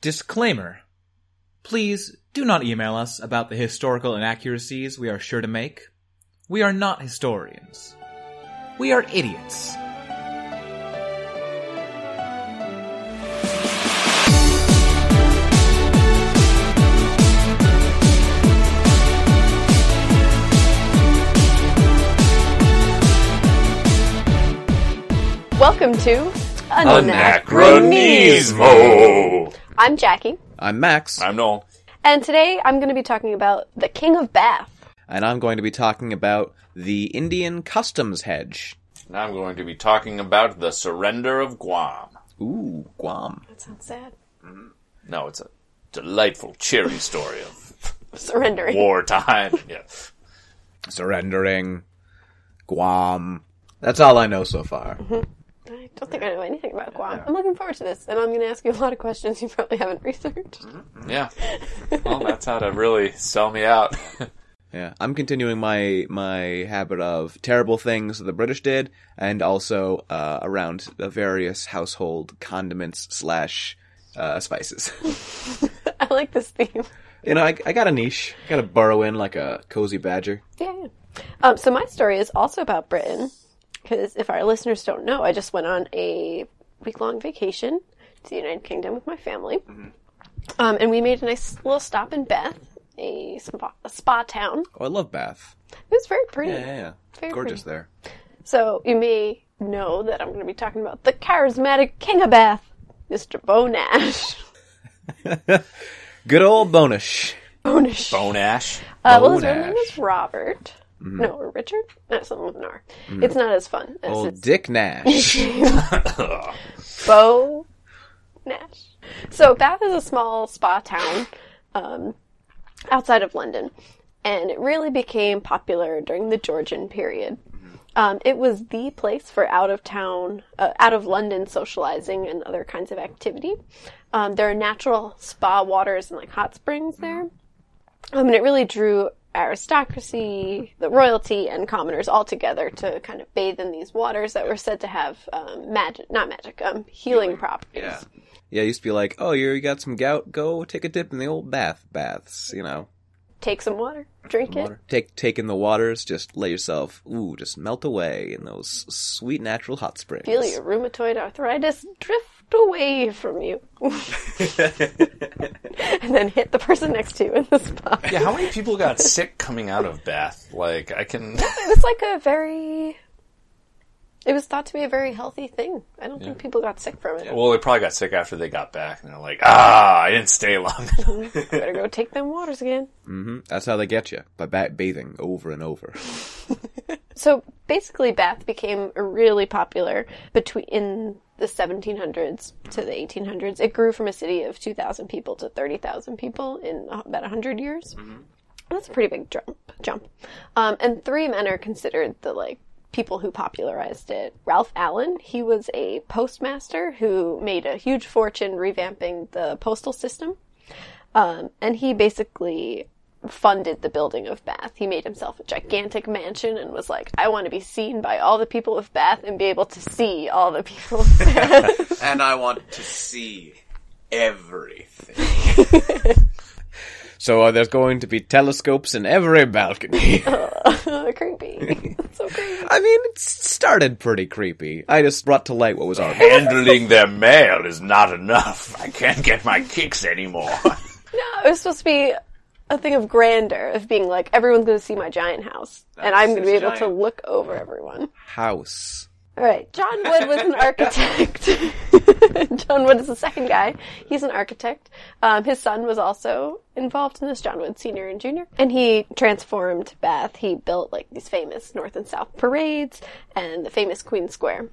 Disclaimer. Please do not email us about the historical inaccuracies we are sure to make. We are not historians. We are idiots. Welcome to Anachronismo. I'm Jackie, I'm Max, I'm Noel. and today I'm going to be talking about the King of Bath. and I'm going to be talking about the Indian customs hedge. And I'm going to be talking about the surrender of Guam. Ooh, Guam. That sounds sad. Mm-hmm. No, it's a delightful, cheery story of Surrendering. wartime. Yeah. Surrendering. Guam. That's all I know so far. Mm-hmm. I don't think I know anything about Guam. I'm looking forward to this, and I'm going to ask you a lot of questions you probably haven't researched. Yeah. Well, that's how to really sell me out. Yeah, I'm continuing my my habit of terrible things the British did, and also uh, around the various household condiments slash uh, spices. I like this theme. you know, I, I got a niche. I got to burrow in like a cozy badger. Yeah. yeah. Um, so my story is also about Britain, because if our listeners don't know, I just went on a week-long vacation to the United Kingdom with my family, um, and we made a nice little stop in Bath, a spa, a spa town. Oh, I love Bath. It was very pretty. Yeah, yeah, yeah. Very gorgeous pretty. there. So you may know that I'm going to be talking about the charismatic king of Bath, Mr. Beau Nash. Good old Bonish. Bonish. Bone Ash. Uh, well, his real name is Robert. No, or Richard? No, something with an R. It's not as fun as Old his Dick Nash. Beau Nash. So Bath is a small spa town um, outside of London, and it really became popular during the Georgian period. Um, it was the place for out of town, uh, out of London socializing and other kinds of activity. Um, there are natural spa waters and like hot springs there. Um, and it really drew aristocracy, the royalty, and commoners all together to kind of bathe in these waters that were said to have um, magic, not magic, um, healing, properties. Yeah. Yeah, it used to be like, oh, you got some gout? Go take a dip in the old bath baths, you know. Take some water, drink it. Water. Take take in the waters, just let yourself, ooh, just melt away in those sweet natural hot springs. Feel your rheumatoid arthritis drift away from you. and then hit the person next to you in the spot. Yeah, how many people got sick coming out of Bath? Like, I can. It was like a very. It was thought to be a very healthy thing. I don't think people got sick from it. Well, they probably got sick after they got back, and they're like, ah, I didn't stay long enough. Better go take them waters again. hmm That's how they get you by ba- bathing over and over. So basically, Bath became really popular between in the 1700s to the 1800s. It grew from a city of 2,000 people to 30,000 people in about 100 years. That's a pretty big jump. Jump. Um, and three men are considered the like people who popularized it. Ralph Allen, he was a postmaster who made a huge fortune revamping the postal system. Um, and he basically funded the building of Bath. He made himself a gigantic mansion and was like, I want to be seen by all the people of Bath and be able to see all the people of Bath. and I want to see everything. so uh, there's going to be telescopes in every balcony. creepy. so creepy. I mean, it started pretty creepy. I just brought to light what was already. Handling their mail is not enough. I can't get my kicks anymore. No, it was supposed to be a thing of grandeur, of being like, everyone's going to see my giant house. and I'm going to be his able to look over everyone. House. All right, John Wood was an architect. John Wood is the second guy. He's an architect. Um, his son was also involved in this, John Wood Senior and Junior, and he transformed Bath. He built like these famous North and South parades and the famous Queen Square.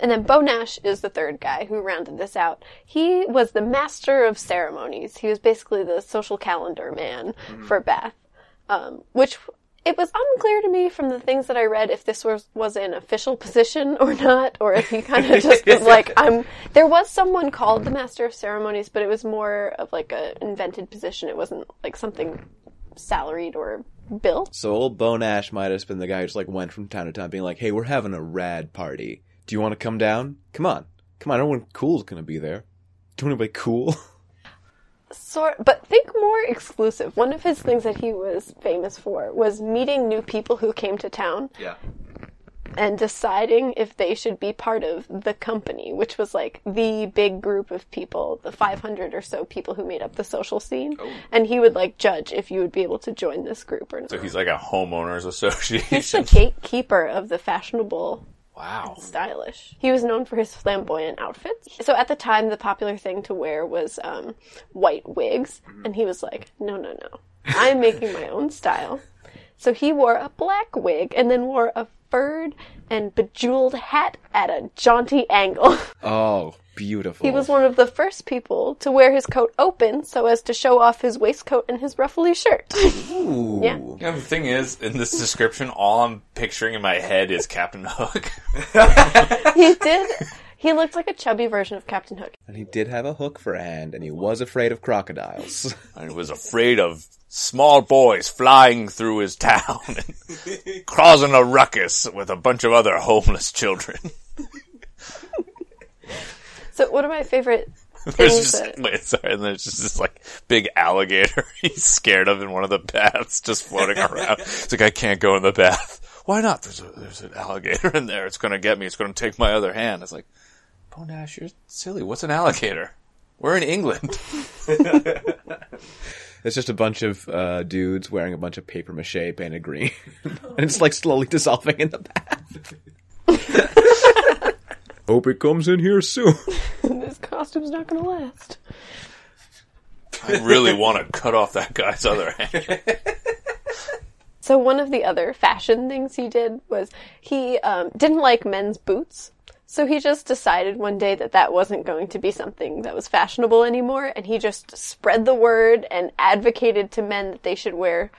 And then Beau Nash is the third guy who rounded this out. He was the master of ceremonies. He was basically the social calendar man for Bath, um, which it was unclear to me from the things that I read if this was was an official position or not, or if he kind of just was like, "I'm." There was someone called the master of ceremonies, but it was more of like a invented position. It wasn't like something salaried or built. So old Beau Nash might have been the guy who just like went from town to town, being like, hey, we're having a rad party. Do you want to come down? Come on. Come on, everyone cool's gonna be there. Do you want anybody cool? Sort, but think more exclusive. One of his things that he was famous for was meeting new people who came to town Yeah. and deciding if they should be part of the company, which was like the big group of people, the 500 or so people who made up the social scene. Oh. And he would like judge if you would be able to join this group or not. So he's like a homeowners association. He's the association. gatekeeper of the fashionable wow. stylish. He was known for his flamboyant outfits. So at the time, the popular thing to wear was um, white wigs, and he was like, "No, no, no, I'm making my own style." So he wore a black wig and then wore a furred and bejeweled hat at a jaunty angle. Oh, beautiful. he was one of the first people to wear his coat open so as to show off his waistcoat and his ruffly shirt. Ooh. yeah. Yeah, the thing is, in this description, all I'm picturing in my head is Captain Hook. he did. He looked like a chubby version of Captain Hook. And he did have a hook for a hand, and he was afraid of crocodiles. I was afraid of small boys flying through his town and causing a ruckus with a bunch of other homeless children. So one of my favorite There's just, that wait, sorry, and there's just this like big alligator he's scared of in one of the baths just floating around. It's like, I can't go in the bath. Why not? There's a, there's an alligator in there. It's gonna get me. It's gonna take my other hand. It's like, Bonash, you're silly. What's an alligator? We're in England. It's just a bunch of uh, dudes wearing a bunch of paper mache painted green, and it's like slowly dissolving in the bath. Hope it comes in here soon. this costume's not going to last. I really want to cut off that guy's other hand. So one of the other fashion things he did was he um, didn't like men's boots. So he just decided one day that that wasn't going to be something that was fashionable anymore, and he just spread the word and advocated to men that they should wear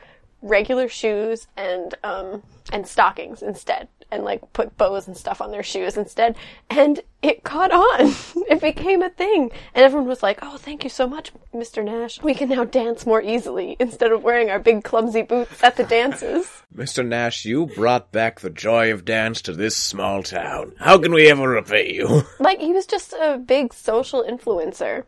regular shoes and um, and stockings instead, and like put bows and stuff on their shoes instead. And it caught on. it became a thing, and everyone was like, "Oh, thank you so much, Mr. Nash. We can now dance more easily instead of wearing our big clumsy boots at the dances." Mr. Nash, you brought back the joy of dance to this small town. How can we ever repay you? like he was just a big social influencer.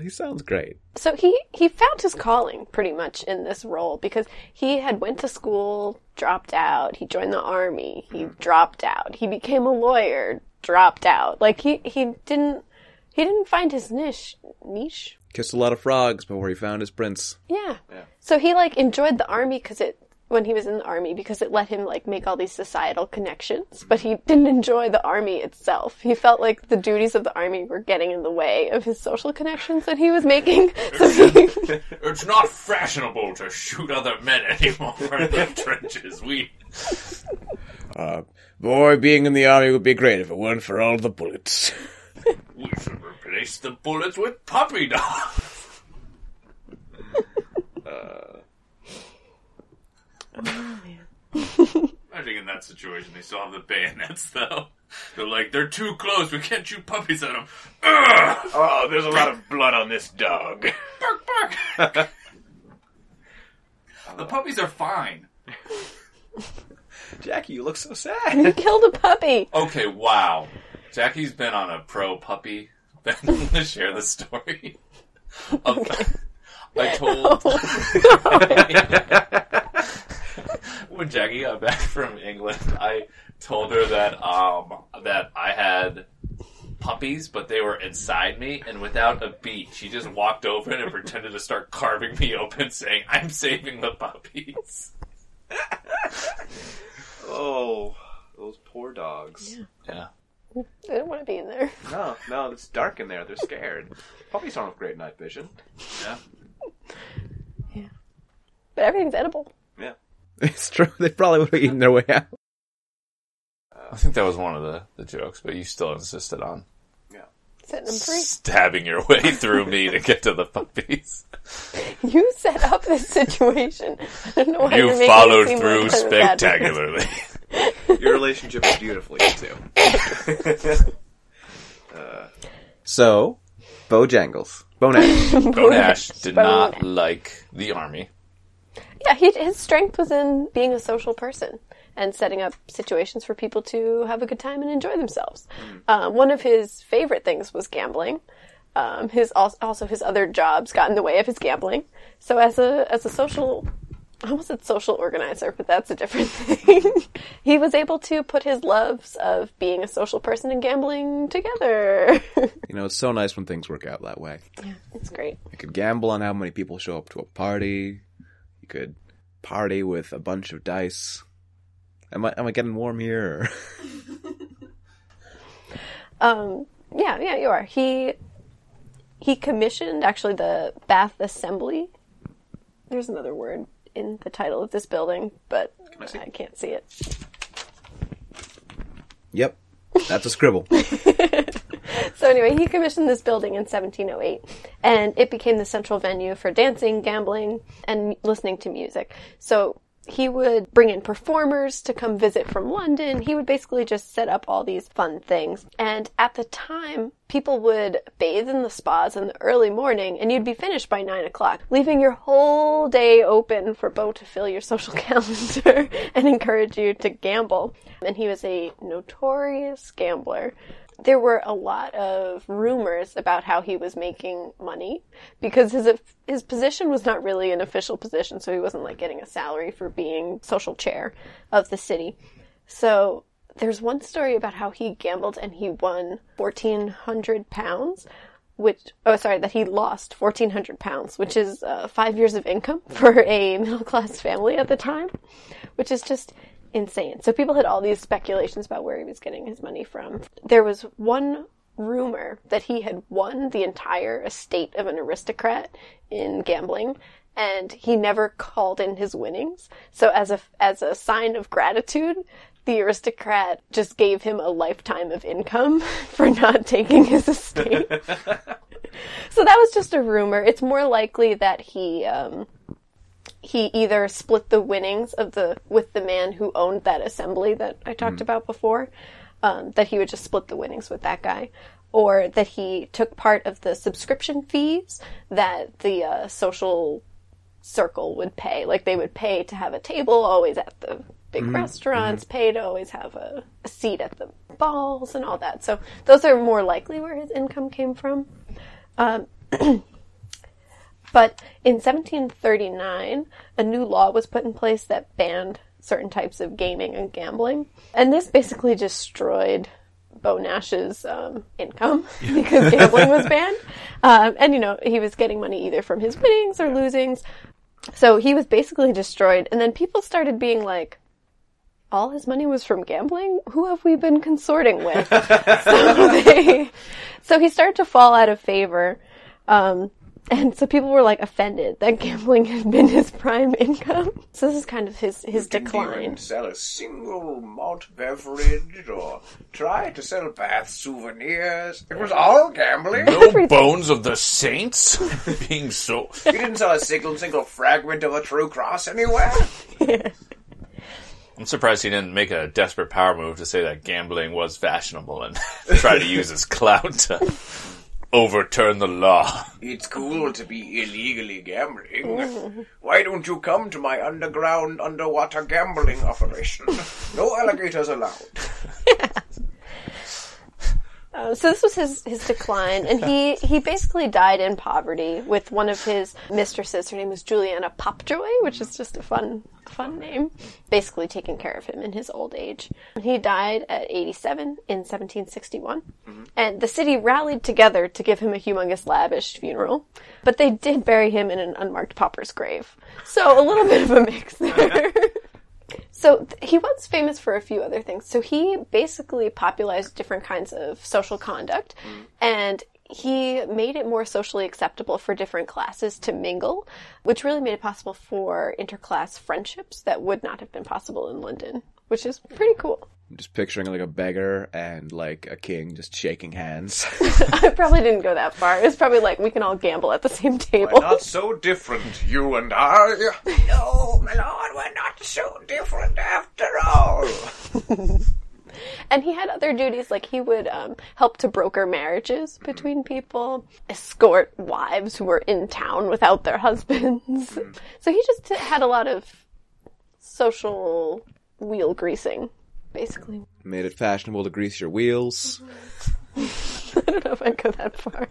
He sounds great. So he he found his calling pretty much in this role because he had went to school, dropped out, he joined the army, he hmm. dropped out, he became a lawyer, dropped out. Like he he didn't he didn't find his niche niche. Kissed a lot of frogs before he found his prince. Yeah. So he like enjoyed the army because it when he was in the army because it let him like make all these societal connections, but he didn't enjoy the army itself. He felt like the duties of the army were getting in the way of his social connections that he was making. So he, It's not fashionable to shoot other men anymore in the trenches. We uh, Boy, being in the army would be great if it weren't for all the bullets. we should replace the bullets with puppy dogs. Uh, Oh, Imagine in that situation, they still have the bayonets though. They're like, they're too close. We can't shoot puppies at them. Ugh! Oh, there's a lot of blood on this dog. Bark, bark. the puppies are fine. Jackie, you look so he sad. killed a puppy. Okay, wow. Jackie's been on a pro puppy thing to share the story. Of, I told when Jackie got back from England, I told her that um that I had puppies, but they were inside me, and without a beat, she just walked over and pretended to start carving me open, saying, "I'm saving the puppies." Oh, those poor dogs. Yeah. they don't want to be in there. No, no, it's dark in there. They're scared. Puppies don't have great night vision. Yeah. Yeah. But everything's edible. Yeah. it's true. They probably would have eaten their way out. I think that was one of the, the jokes, but you still insisted on Setting them free. stabbing your way through me to get to the puppies. You set up this situation. I don't know why You you're making followed it seem through like I'm bad spectacularly. Your relationship is beautifully too. So, Bojangles. Bonash. Bonash did not like the army. Yeah, he, his strength was in being a social person and setting up situations for people to have a good time and enjoy themselves. Um, one of his favorite things was gambling. um, his al- also his other jobs got in the way of his gambling. So as a as a social I almost said social organizer, but that's a different thing. he was able to put his loves of being a social person and gambling together. You know, it's so nice when things work out that way. yeah, it's great. You could gamble on how many people show up to a party. You could party with a bunch of dice. Am I am I getting warm here? Um, yeah, yeah, you are. He he commissioned actually the Bath Assembly. There's another word in the title of this building, but I? I can't see it. Yep, that's a scribble. So anyway, he commissioned this building in 1708, and it became the central venue for dancing, gambling, and listening to music. So he would bring in performers to come visit from London. He would basically just set up all these fun things. And at the time, people would bathe in the spas in the early morning, and you'd be finished by nine o'clock, leaving your whole day open for Beau to fill your social calendar and encourage you to gamble. And he was a notorious gambler there were a lot of rumors about how he was making money because his his position was not really an official position, so he wasn't like getting a salary for being social chair of the city. So there's one story about how he gambled and he won fourteen hundred pounds, which oh sorry that he lost fourteen hundred pounds, which is uh, five years of income for a middle class family at the time, which is just insane. So people had all these speculations about where he was getting his money from. There was one rumor that he had won the entire estate of an aristocrat in gambling and he never called in his winnings. So as a as a sign of gratitude, the aristocrat just gave him a lifetime of income for not taking his estate. so that was just a rumor. It's more likely that he um, he either split the winnings of the with the man who owned that assembly that I talked about before, um, that he would just split the winnings with that guy, or that he took part of the subscription fees that the uh, social circle would pay. Like they would pay to have a table always at the big restaurants, pay to always have a, a seat at the balls and all that. So those are more likely where his income came from. Um, but in 1739, a new law was put in place that banned certain types of gaming and gambling. And this basically destroyed Beau Nash's um, income because gambling was banned. Um, and, you know, he was getting money either from his winnings or losings. So he was basically destroyed. And then people started being like, all his money was from gambling? Who have we been consorting with? so, they, so he started to fall out of favor. Um, and so people were like offended that gambling had been his prime income. So this is kind of his, his decline. sell a single malt beverage or try to sell bath souvenirs. It was all gambling. No bones of the saints being so. You didn't sell a single single fragment of a true cross anywhere. I'm surprised he didn't make a desperate power move to say that gambling was fashionable and try to use his clout to overturn the law. It's cool to be illegally gambling. Why don't you come to my underground underwater gambling operation? No alligators allowed. Uh, so this was his, his decline, and he, he basically died in poverty with one of his mistresses. Her name was Juliana Popjoy, which is just a fun fun name. Basically taking care of him in his old age. He died at 87 in 1761, and the city rallied together to give him a humongous, lavish funeral. But they did bury him in an unmarked pauper's grave. So a little bit of a mix there. So th- he was famous for a few other things. So he basically popularized different kinds of social conduct mm. and he made it more socially acceptable for different classes to mingle, which really made it possible for interclass friendships that would not have been possible in London, which is pretty cool. I'm just picturing like a beggar and like a king just shaking hands. I probably didn't go that far. It's probably like we can all gamble at the same table. We're not so different, you and I. No, my lord, we're not so different after all. And he had other duties, like he would um, help to broker marriages between people, escort wives who were in town without their husbands. So he just had a lot of social wheel greasing, basically. Made it fashionable to grease your wheels. I don't know if I'd go that far.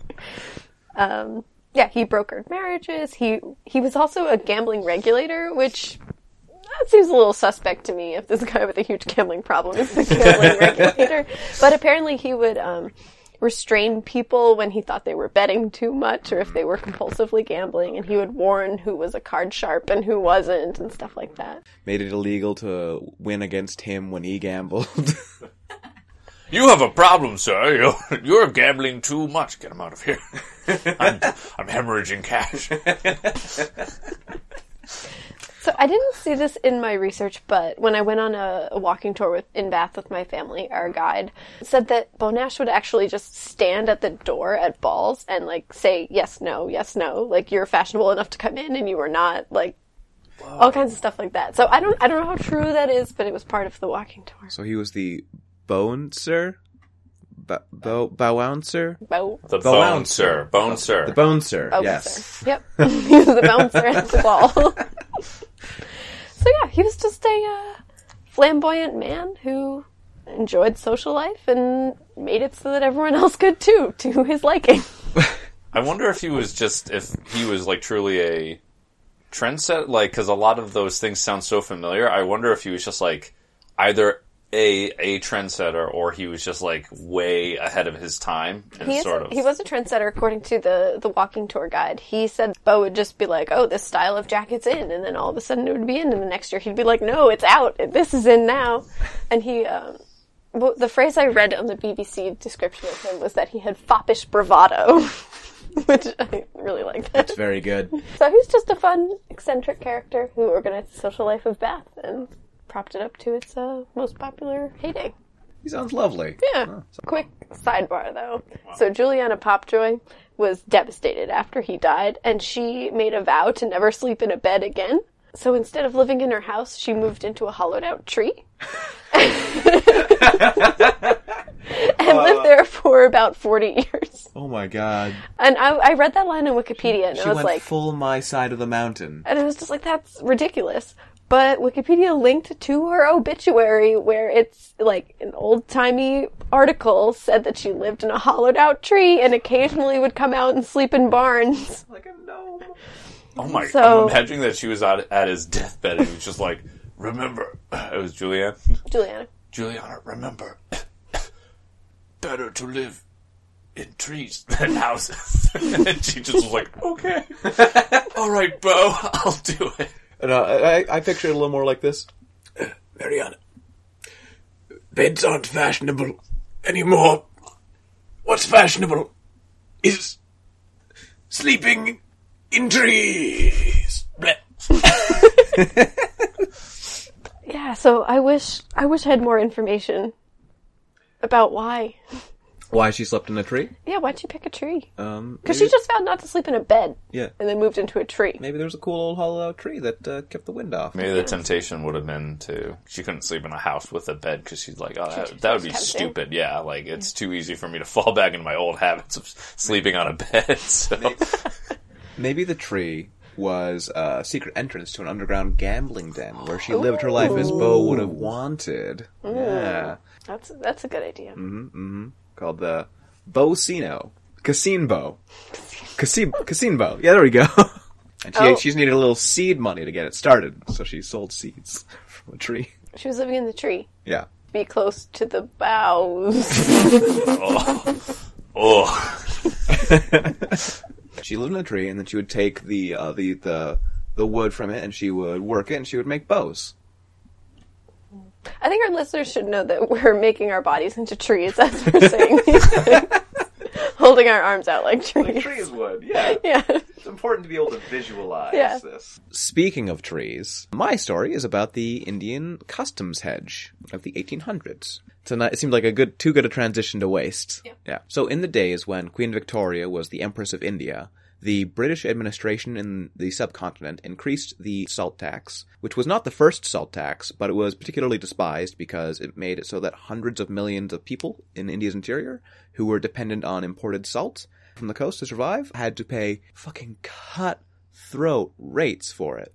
Um, yeah, he brokered marriages. He he was also a gambling regulator, which that seems a little suspect to me. If this guy with a huge gambling problem is the gambling regulator, but apparently he would um, restrain people when he thought they were betting too much or if they were compulsively gambling, and he would warn who was a card sharp and who wasn't, and stuff like that. Made it illegal to win against him when he gambled. You have a problem, sir. You're, you're gambling too much. Get him out of here. I'm, I'm hemorrhaging cash. So I didn't see this in my research, but when I went on a, a walking tour with, in Bath with my family, our guide said that Beau Nash would actually just stand at the door at balls and like say yes, no, yes, no, like you're fashionable enough to come in and you are not, like all kinds of stuff like that. So I don't, I don't know how true that is, but it was part of the walking tour. so he was the bouncer? Bo- bo- bouncer? Bow. The The bouncer. Bouncer. The bouncer, bouncer. yes. Yep. he was the bouncer at the ball. so yeah, he was just a uh, flamboyant man who enjoyed social life and made it so that everyone else could too, to his liking. I wonder if he was just if he was like truly a trendset, like because a lot of those things sound so familiar. I wonder if he was just like either a a trendsetter or he was just like way ahead of his time and He, is, sort of. he was a trendsetter according to the, the walking tour guide. He said Beau would just be like, oh, this style of jacket's in, and then all of a sudden it would be in, and the next year he'd be like, no, it's out, this is in now. And he, um, well, the phrase I read on the BBC description of him was that he had foppish bravado, which I really like that. It's very good. So he's just a fun, eccentric character who organized the social life of Bath and propped it up to its uh, most popular heyday. He sounds lovely. Yeah. Quick sidebar though. So Juliana Popjoy was devastated after he died, and she made a vow to never sleep in a bed again. So instead of living in her house, she moved into a hollowed out tree. and lived there for about 40 years. Oh my god. And I, I read that line in Wikipedia and She I was went like, full my side of the mountain. and I was just like, that's ridiculous. But Wikipedia linked to her obituary where it's like an old timey article said that she lived in a hollowed out tree and occasionally would come out and sleep in barns. Like a gnome. oh my! So- I'm imagining that she was at, at his deathbed and he was just like, "Remember, it was Julianne. Juliana. Juliana, remember, better to live in trees than houses." and she just was like, "Okay, all right, Beau, I'll do it." And, uh, I, I picture it a little more like this. Mariana, beds aren't fashionable anymore. What's fashionable is sleeping in trees. Yeah, so I wish I wish I had more information about why. Why she slept in a tree? Yeah, why'd you pick a tree? Um, Because she just found not to sleep in a bed yeah. and then moved into a tree. Maybe there was a cool old hollow out tree that uh, kept the wind off. Maybe the temptation would have been to she couldn't sleep in a house with a bed because she's like, oh, that, that would be tempting. stupid. Yeah, like it's too easy for me to fall back into my old habits of sleeping on a bed. So Maybe the tree was a secret entrance to an underground gambling den where she lived her life as Beau would have wanted. Yeah. That's that's a good idea. Called the Bocino. Casino. Casino. Casino. Yeah, there we go. And she, Oh. she's needed a little seed money to get it started, so she sold seeds from a tree. She was living in the tree. Yeah. Be close to the boughs. oh, She lived in a tree, and then she would take the uh, the the the wood from it, and she would work it, and she would make bows. I think our listeners should know that we're making our bodies into trees as we're saying these things. Holding our arms out like trees. Trees would, yeah. Yeah. It's important to be able to visualize Yeah. this. Speaking of trees, my story is about the Indian customs hedge of the 1800s. So it seemed like a good, too good a transition to waste. Yeah. So in the days when Queen Victoria was the Empress of India, the British administration in the subcontinent increased the salt tax, which was not the first salt tax, but it was particularly despised because it made it so that hundreds of millions of people in India's interior who were dependent on imported salt from the coast to survive had to pay fucking cutthroat rates for it.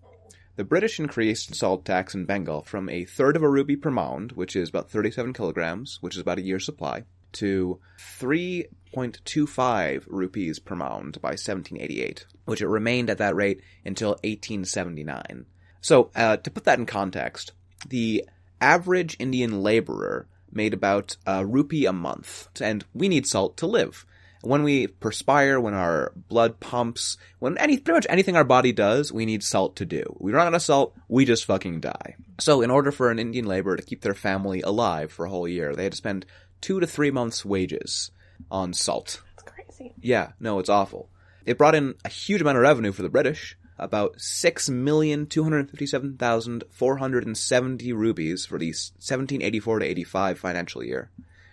The British increased salt tax in Bengal from a third of a rupee per mound, which is about 37 kilograms, which is about a year's supply, to 3.25 rupees per mound by 1788, which it remained at that rate until 1879. So, uh, to put that in context, the average Indian laborer made about a rupee a month, and we need salt to live. When we perspire, when our blood pumps, when any pretty much anything our body does, we need salt to do. We run out of salt, we just fucking die. So, in order for an Indian laborer to keep their family alive for a whole year, they had to spend two to three months' wages on salt. It's crazy. Yeah, no, it's awful. It brought in a huge amount of revenue for the British, about six million two hundred fifty-seven thousand four hundred and seventy rupees for the seventeen eighty-four to eighty-five financial year,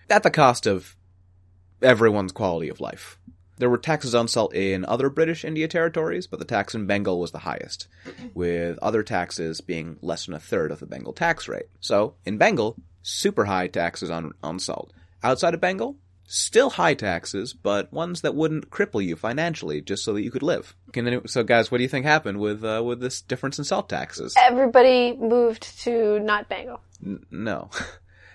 at the cost of everyone's quality of life. There were taxes on salt in other British India territories, but the tax in Bengal was the highest, with other taxes being less than a third of the Bengal tax rate. So, in Bengal, super high taxes on, on salt. Outside of Bengal, still high taxes, but ones that wouldn't cripple you financially just so that you could live. So, guys, what do you think happened with uh, with this difference in salt taxes? Everybody moved to not Bengal. N- no.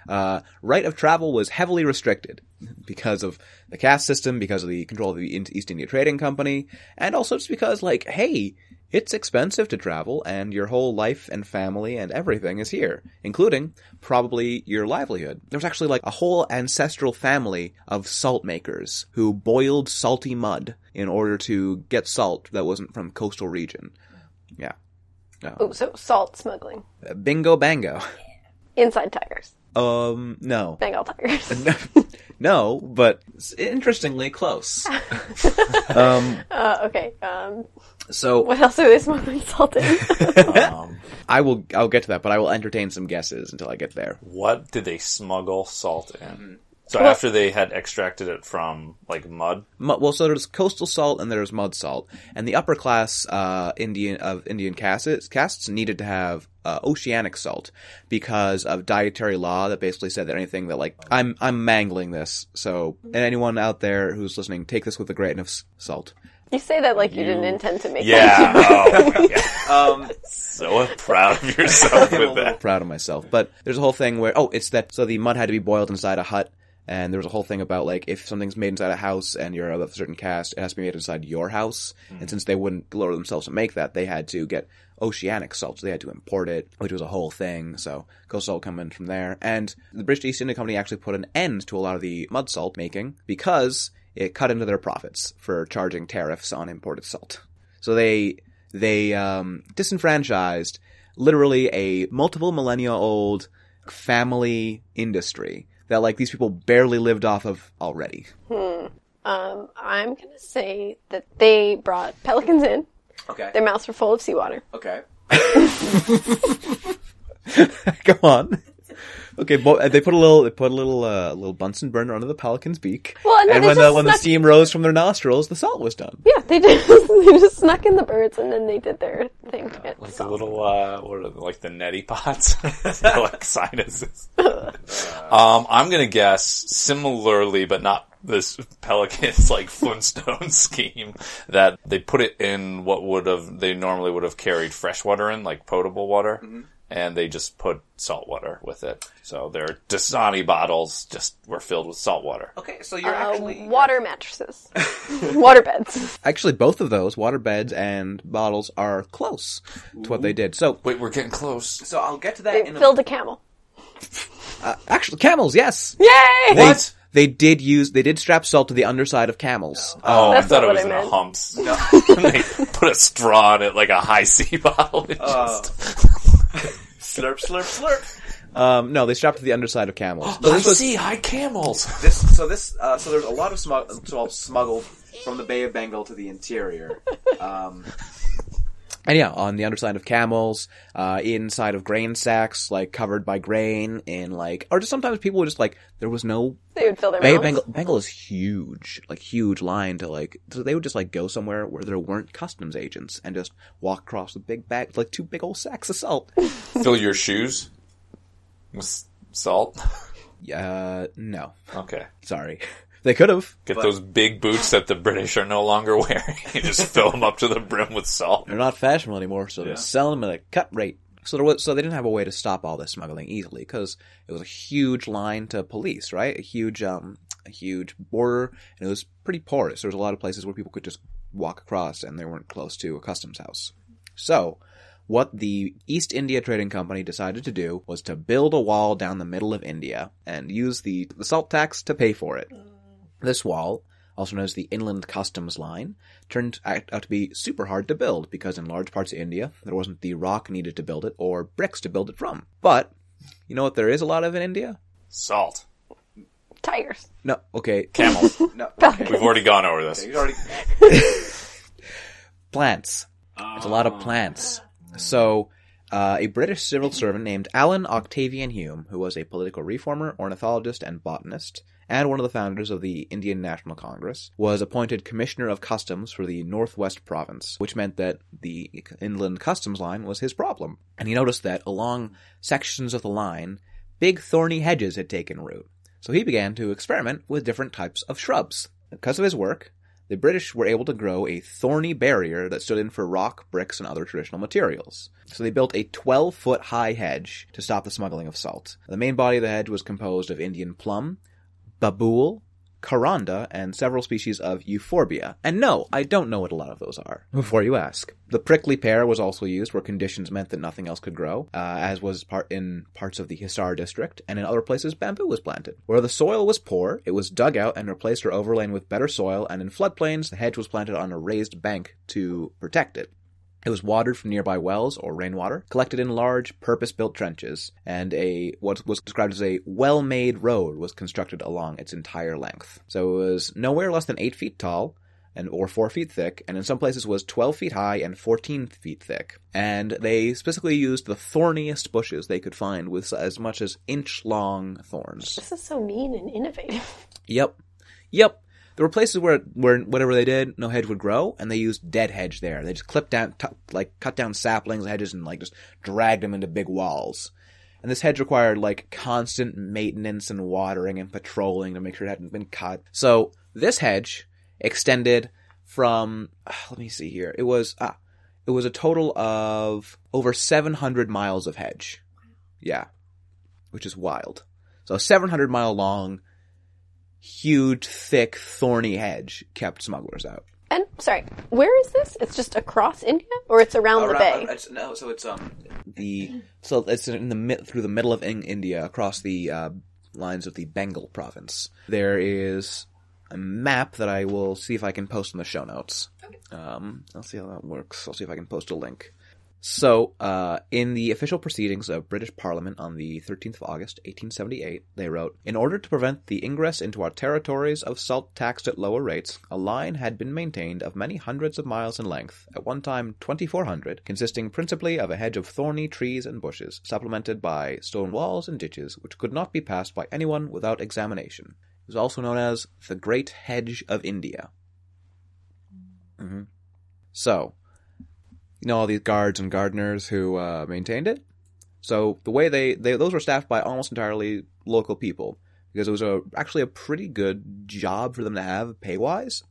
Uh, right of travel was heavily restricted because of the caste system, because of the control of the East India Trading Company, and also just because, like, hey, it's expensive to travel, and your whole life and family and everything is here, including probably your livelihood. There was actually like a whole ancestral family of salt makers who boiled salty mud in order to get salt that wasn't from coastal region. Yeah. Oh, so salt smuggling. Bingo bango. Inside tigers. Um, no. Bengal tigers. no, but interestingly close. um, uh, okay. Um, so what else are they smuggling salt in? Um, I will I'll get to that, but I will entertain some guesses until I get there. what did they smuggle salt in? So after they had extracted it from like mud, Mu- Well, so there's coastal salt and there's mud salt, and the upper class uh, Indian of Indian castes castes needed to have uh, oceanic salt because of dietary law that basically said that anything that like I'm I'm mangling this, so and anyone out there who's listening, take this with a grain of salt. you say that like you, didn't intend to make yeah, that. oh my God. Um, so proud of yourself with that. proud of myself. But there's a whole thing where oh, it's that so the mud had to be boiled inside a hut, and there was a whole thing about like if something's made inside a house and you're of a certain caste, it has to be made inside your house. And since they wouldn't lower themselves to make that, they had to get oceanic salt, so they had to import it, which was a whole thing. So coastal salt coming from there, and the British East India Company actually put an end to a lot of the mud salt making because it cut into their profits for charging tariffs on imported salt. So they they um, disenfranchised literally a multiple millennia old family industry that like these people barely lived off of already. Hmm. Um, I'm gonna say that they brought pelicans in. Okay. Their mouths were full of seawater. Okay. Go on. Okay, bo- they put a little, they put a little, uh, little Bunsen burner under the pelican's beak, Well, no, and they when the just when the steam rose from their nostrils, the salt was done. Yeah, they just they just snuck in the birds and then they did their thing to get Like the salt. little, uh, what are they, like the neti pots, They're like sinuses. um, I'm gonna guess similarly, but not this Pelicans like Flintstone scheme that they put it in what would have they normally would have carried fresh water in, like potable water, and they just put salt water with it. So their Dasani bottles just were filled with salt water. Okay, so you're Uh, water mattresses, water beds. actually both of those water beds and bottles are close to what they did. So, Wait, we're getting close. so I'll get to that. They filled a camel. actually, camels, yes. Yay! They, they did use, they did strap salt to the underside of camels. Oh, That's I thought it was I in a meant. humps. they put a straw in it like a Hi-C bottle. It just- Slurp, slurp, slurp. Um, no, they strapped to the underside of camels. So I this was see high camels. This, so this, uh, so there's a lot of smug- smuggled from the Bay of Bengal to the interior. Um, And yeah, on the underside of camels, uh, inside of grain sacks, like covered by grain, in like, or just sometimes people would just like, there was no They would fill their Bay mouths. Bengal. Bengal is huge, like huge line to like, so they would just like go somewhere where there weren't customs agents and just walk across the big bag, like two big old sacks of salt. Fill your shoes with salt. Uh, no, Okay. sorry, they could have. Get those big boots that the British are no longer wearing. You just fill them up to the brim with salt. They're not fashionable anymore, so they're selling them at a cut rate. So there was, so they didn't have a way to stop all this smuggling easily because it was a huge line to police, right? A huge, um, a huge border, and it was pretty porous. There was a lot of places where people could just walk across, and they weren't close to a customs house. So, what the East India Trading Company decided to do was to build a wall down the middle of India and use the, the salt tax to pay for it. This wall, also known as the Inland Customs Line, turned out out to be super hard to build because in large parts of India there wasn't the rock needed to build it or bricks to build it from. But you know what there is a lot of in India? Salt. Tires. No, okay, Camels. No, We've already gone over this. he's already. plants. There's a lot of plants. So, uh, a British civil servant named Allan Octavian Hume, who was a political reformer, ornithologist, and botanist, and one of the founders of the Indian National Congress, was appointed Commissioner of Customs for the Northwest Province, which meant that the inland customs line was his problem. And he noticed that along sections of the line, big thorny hedges had taken root. So he began to experiment with different types of shrubs. Because of his work, the British were able to grow a thorny barrier that stood in for rock, bricks, and other traditional materials. So they built a 12 foot high hedge to stop the smuggling of salt. The main body of the hedge was composed of Indian plum, babool, caranda, and several species of euphorbia. And no, I don't know what a lot of those are, before you ask. The prickly pear was also used where conditions meant that nothing else could grow, uh, as was part in parts of the Hisar district, and in other places bamboo was planted. Where the soil was poor, it was dug out and replaced or overlain with better soil, and in floodplains, the hedge was planted on a raised bank to protect it. It was watered from nearby wells or rainwater, collected in large, purpose-built trenches, and a what was described as a well-made road was constructed along its entire length. So it was nowhere less than eight feet tall, and or four feet thick, and in some places was twelve feet high and fourteen feet thick. And they specifically used the thorniest bushes they could find, with as much as inch-long thorns. This is so mean and innovative. Yep. Yep. There were places where, where whatever they did, no hedge would grow, and they used dead hedge there. They just clipped down, t- like, cut down saplings, hedges, and, like, just dragged them into big walls. And this hedge required, like, constant maintenance and watering and patrolling to make sure it hadn't been cut. So, this hedge extended from, ah, let me see here, it was, ah, it was a total of over 700 miles of hedge. Yeah. Which is wild. So, 700 mile long, huge, thick, thorny hedge kept smugglers out. And sorry, where is this? It's just across India, or it's around the bay? it's- no, so it's um. The so it's in the mid through the middle of in- India across the uh, lines of the Bengal province. There is a map that I will see if I can post in the show notes. Um, I'll see how that works. I'll see if I can post a link. So, uh, in the official proceedings of British Parliament on the 13th of August, 1878, they wrote, In order to prevent the ingress into our territories of salt taxed at lower rates, a line had been maintained of many hundreds of miles in length, at one time 2,400, consisting principally of a hedge of thorny trees and bushes, supplemented by stone walls and ditches, which could not be passed by anyone without examination. It was also known as the Great Hedge of India. hmm So, you know all these guards and gardeners who uh, maintained it. So the way they, they those were staffed by almost entirely local people because it was a actually a pretty good job for them to have pay wise.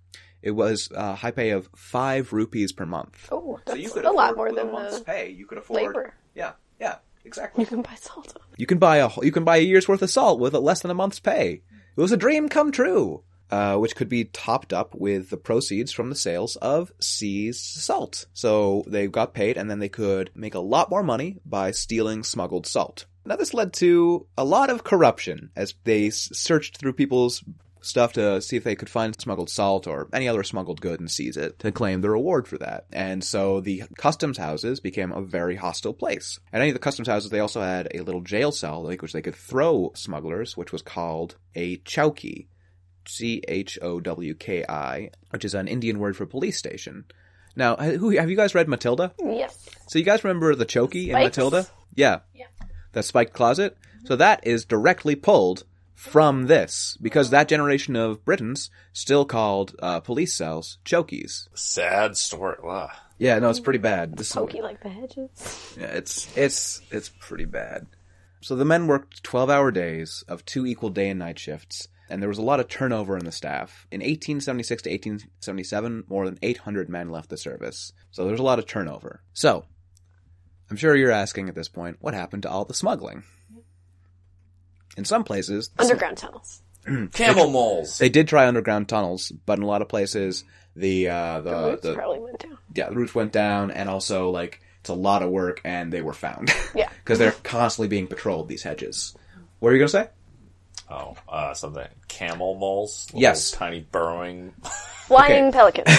It was a high pay of five rupees per month. oh, So that's you could a lot more with a than month's the pay. You could afford. labor. Yeah, yeah, exactly. You can buy salt. You can buy a you can buy a year's worth of salt with less than a month's pay. It was a dream come true, uh, which could be topped up with the proceeds from the sales of seized salt. So they got paid, and then they could make a lot more money by stealing smuggled salt. Now this led to a lot of corruption as they searched through people's stuff to see if they could find smuggled salt or any other smuggled good and seize it to claim the reward for that. And so the customs houses became a very hostile place. At any of the customs houses, they also had a little jail cell, like which they could throw smugglers, which was called a chowki. C H O W K I, which is an Indian word for police station. Now, who have you guys read Matilda? Yes. So you guys remember the chokey in Matilda? Yeah. Yeah. That spiked closet? So that is directly pulled from this, because that generation of Britons still called uh, police cells chokies. Sad story. Wow. Yeah, no, it's pretty bad. This is, like the hedges. yeah, it's it's it's pretty bad. So the men worked twelve-hour days of two equal day and night shifts, and there was a lot of turnover in the staff. In 1876 to 1877, more than 800 men left the service. So there's a lot of turnover. So, I'm sure you're asking at this point, what happened to all the smuggling? In some places, the sm- Underground tunnels. Camel moles. They did try underground tunnels, but in a lot of places, the uh, the, Roots the probably went down. yeah the roots went down, and also like it's a lot of work, and they were found. Yeah. because they're constantly being patrolled. These hedges. What are you gonna say? Oh, uh, something. Camel moles. Yes. Tiny burrowing. Flying pelicans.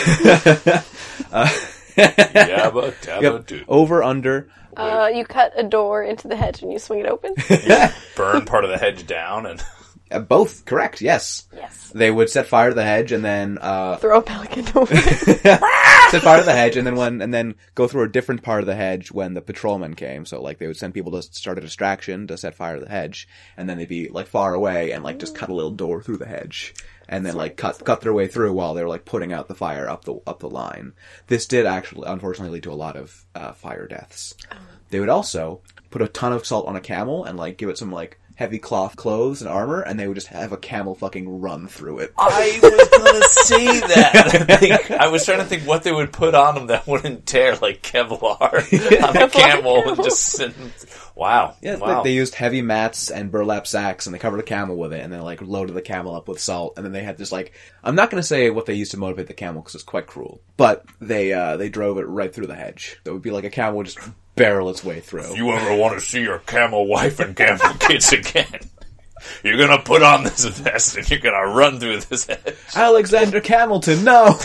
Yabba dabba Yep. doo. Over under. Uh, you cut a door into the hedge and you swing it open. Burn part of the hedge down and Uh, both correct. Yes. yes. They would set fire to the hedge and then uh, Throw a pelican over. set fire to the hedge and then when and then go through a different part of the hedge when the patrolmen came. So like they would send people to start a distraction to set fire to the hedge, and then they'd be like far away and like just cut a little door through the hedge, and then like cut cut their way through while they were like putting out the fire up the up the line. This did actually unfortunately lead to a lot of uh, fire deaths. They would also put a ton of salt on a camel and like give it some like heavy cloth clothes and armor, and they would just have a camel fucking run through it. I was gonna say that. I, think- I was trying to think what they would put on them that wouldn't tear like Kevlar on a camel and just sit. Wow. Yeah, wow. like they used heavy mats and burlap sacks, and they covered a camel with it, and then like loaded the camel up with salt, and then they had this like I'm not going to say what they used to motivate the camel because it's quite cruel, but they uh they drove it right through the hedge. That would be like a camel would just barrel its way through. you ever want to see your camel wife and camel kids again? You're gonna put on this vest and you're gonna run through this hedge. Alexander Camilton, no.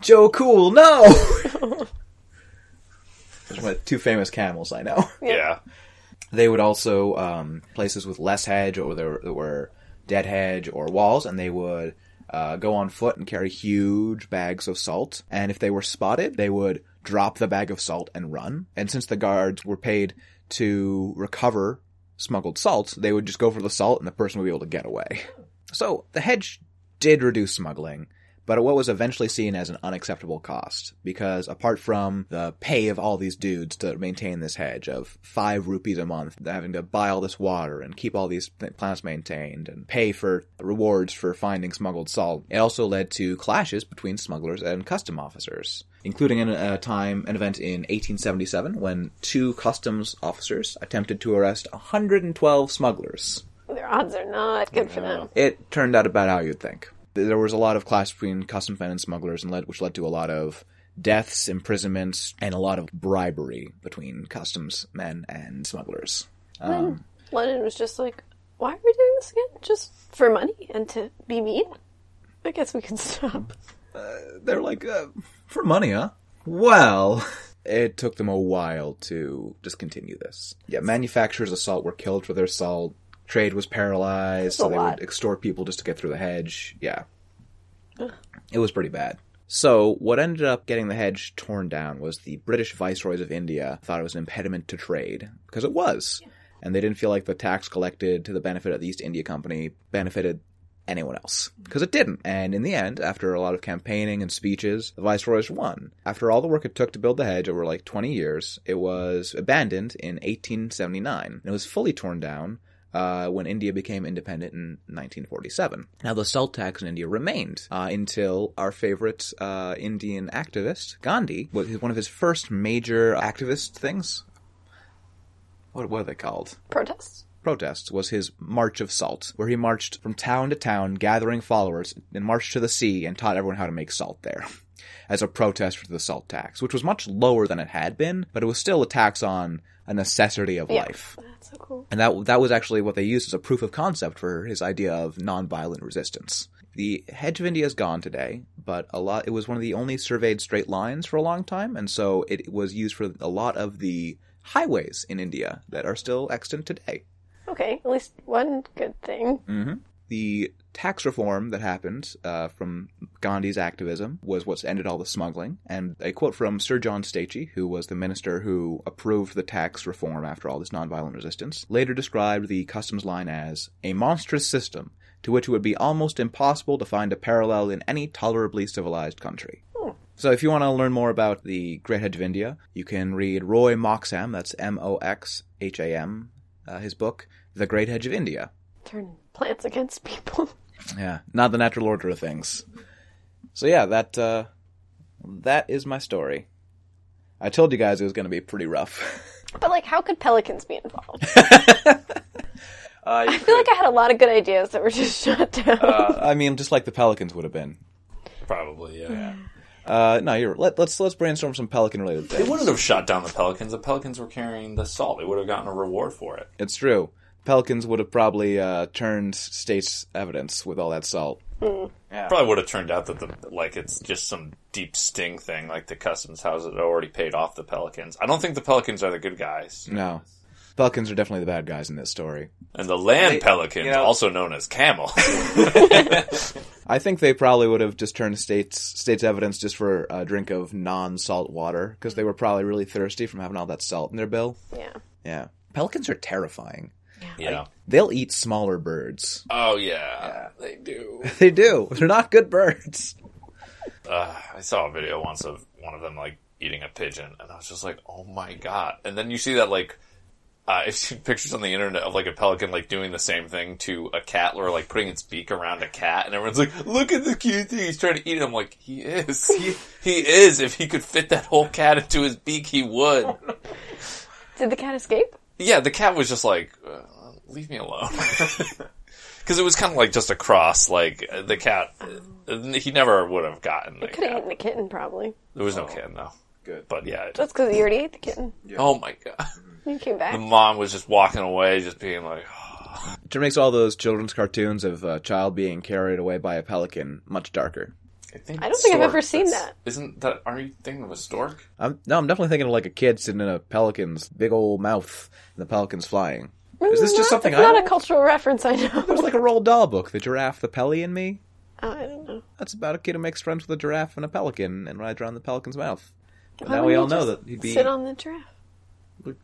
Joe Cool, no. Those are my two famous camels I know. Yeah. They would also um, places with less hedge or there, there were dead hedge or walls, and they would uh, go on foot and carry huge bags of salt. And if they were spotted, they would drop the bag of salt and run. And since the guards were paid to recover smuggled salt, they would just go for the salt, and the person would be able to get away. So the hedge did reduce smuggling, but at what was eventually seen as an unacceptable cost, because apart from the pay of all these dudes to maintain this hedge of five rupees a month, having to buy all this water and keep all these plants maintained and pay for rewards for finding smuggled salt, it also led to clashes between smugglers and custom officers. Including an, a time, an event in 1877 when two customs officers attempted to arrest 112 smugglers. Their odds are not good for them. It turned out about how you'd think. There was a lot of clash between customs men and smugglers, and led, which led to a lot of deaths, imprisonments, and a lot of bribery between customs men and smugglers. Um, London was just like, why are we doing this again? Just for money and to be mean? I guess we can stop. they're like, uh, for money, huh? Well, it took them a while to discontinue this. Yeah, manufacturers of salt were killed for their salt. Trade was paralyzed, so they lot. would extort people just to get through the hedge. Yeah. It was pretty bad. So, what ended up getting the hedge torn down was the British viceroys of India thought it was an impediment to trade, because it was. And they didn't feel like the tax collected to the benefit of the East India Company benefited anyone else. Because it didn't. And in the end, after a lot of campaigning and speeches, the viceroys won. After all the work it took to build the hedge over like 20 years, it was abandoned in 1879. And it was fully torn down uh, when India became independent in 1947. Now, the salt tax in India remained uh, until our favorite uh, Indian activist, Gandhi, was one of his first major activist things. What, what are they called? Protests? Protests was his March of Salt, where he marched from town to town, gathering followers, and marched to the sea and taught everyone how to make salt there. As a protest for the salt tax, which was much lower than it had been, but it was still a tax on a necessity of Yeah. life. Oh, that's so cool. And that that was actually what they used as a proof of concept for his idea of nonviolent resistance. The Hedge of India is gone today, but a lot it was one of the only surveyed straight lines for a long time, and so it was used for a lot of the highways in India that are still extant today. Okay, at least one good thing. the tax reform that happened uh, from Gandhi's activism was what's ended all the smuggling. And a quote from Sir John Strachey, who was the minister who approved the tax reform after all this nonviolent resistance, later described the customs line as a monstrous system to which it would be almost impossible to find a parallel in any tolerably civilized country. So if you want to learn more about the Great Hedge of India, you can read Roy Moxham, that's M-O-X-H-A-M, uh, his book, The Great Hedge of India. Turn plants against people. Yeah, not the natural order of things. So yeah, that uh, that is my story. I told you guys it was going to be pretty rough. But like, how could pelicans be involved? Uh, I feel like I had a lot of good ideas that were just shut down. I mean, just like the Pelicans would have been. Probably, yeah. Uh, no, you're. Let, let's let's brainstorm some Pelican related They things. wouldn't have shot down the Pelicans. The Pelicans were carrying the salt. They would have gotten a reward for it. It's true. Pelicans would have probably uh, turned state's evidence with all that salt. Yeah. Probably would have turned out that the like it's just some deep sting thing, like the customs house had already paid off the Pelicans. I don't think the Pelicans are the good guys, No, Pelicans are definitely the bad guys in this story. and the land They- Pelicans, you know- also known as camel. I think they probably would have just turned state's state's evidence just for a drink of non-salt water because they were probably really thirsty from having all that salt in their bill. yeah. Yeah, pelicans are terrifying. yeah. They'll eat smaller birds. Oh yeah, they do. They do. They're not good birds. Uh, I saw a video once of one of them like eating a pigeon, and I was just like, "Oh my god!" And then you see that like. Uh, I've seen pictures on the internet of like a pelican like doing the same thing to a cat, or like putting its beak around a cat, and everyone's like, "Look at the cute thing! He's trying to eat it." I'm like, "He is, he, he is. If he could fit that whole cat into his beak, he would." Did the cat escape? Yeah, the cat was just like, uh, "Leave me alone," because it was kind of like just a cross. Like uh, the cat, uh, he never would have gotten the Could have cat. eaten the kitten, probably. There was no kitten though. Good. But yeah, it- That's because you already ate the kitten. oh my god. You came back. The mom was just walking away, just being like, Which makes all those children's cartoons of a child being carried away by a pelican much darker. I, think I don't think I've ever seen That's- that. Isn't that? Are you thinking of a stork? I'm, no, I'm definitely thinking of like a kid sitting in a pelican's big old mouth and the pelican's flying. Is this just something it's I not a cultural reference, I know. There's like a Roald Dahl book, The Giraffe, the Pelly, and Me. Oh, I don't know. That's about a kid who makes friends with a giraffe and a pelican and rides around the pelican's mouth. And now we all know that he'd be. Sit on the giraffe.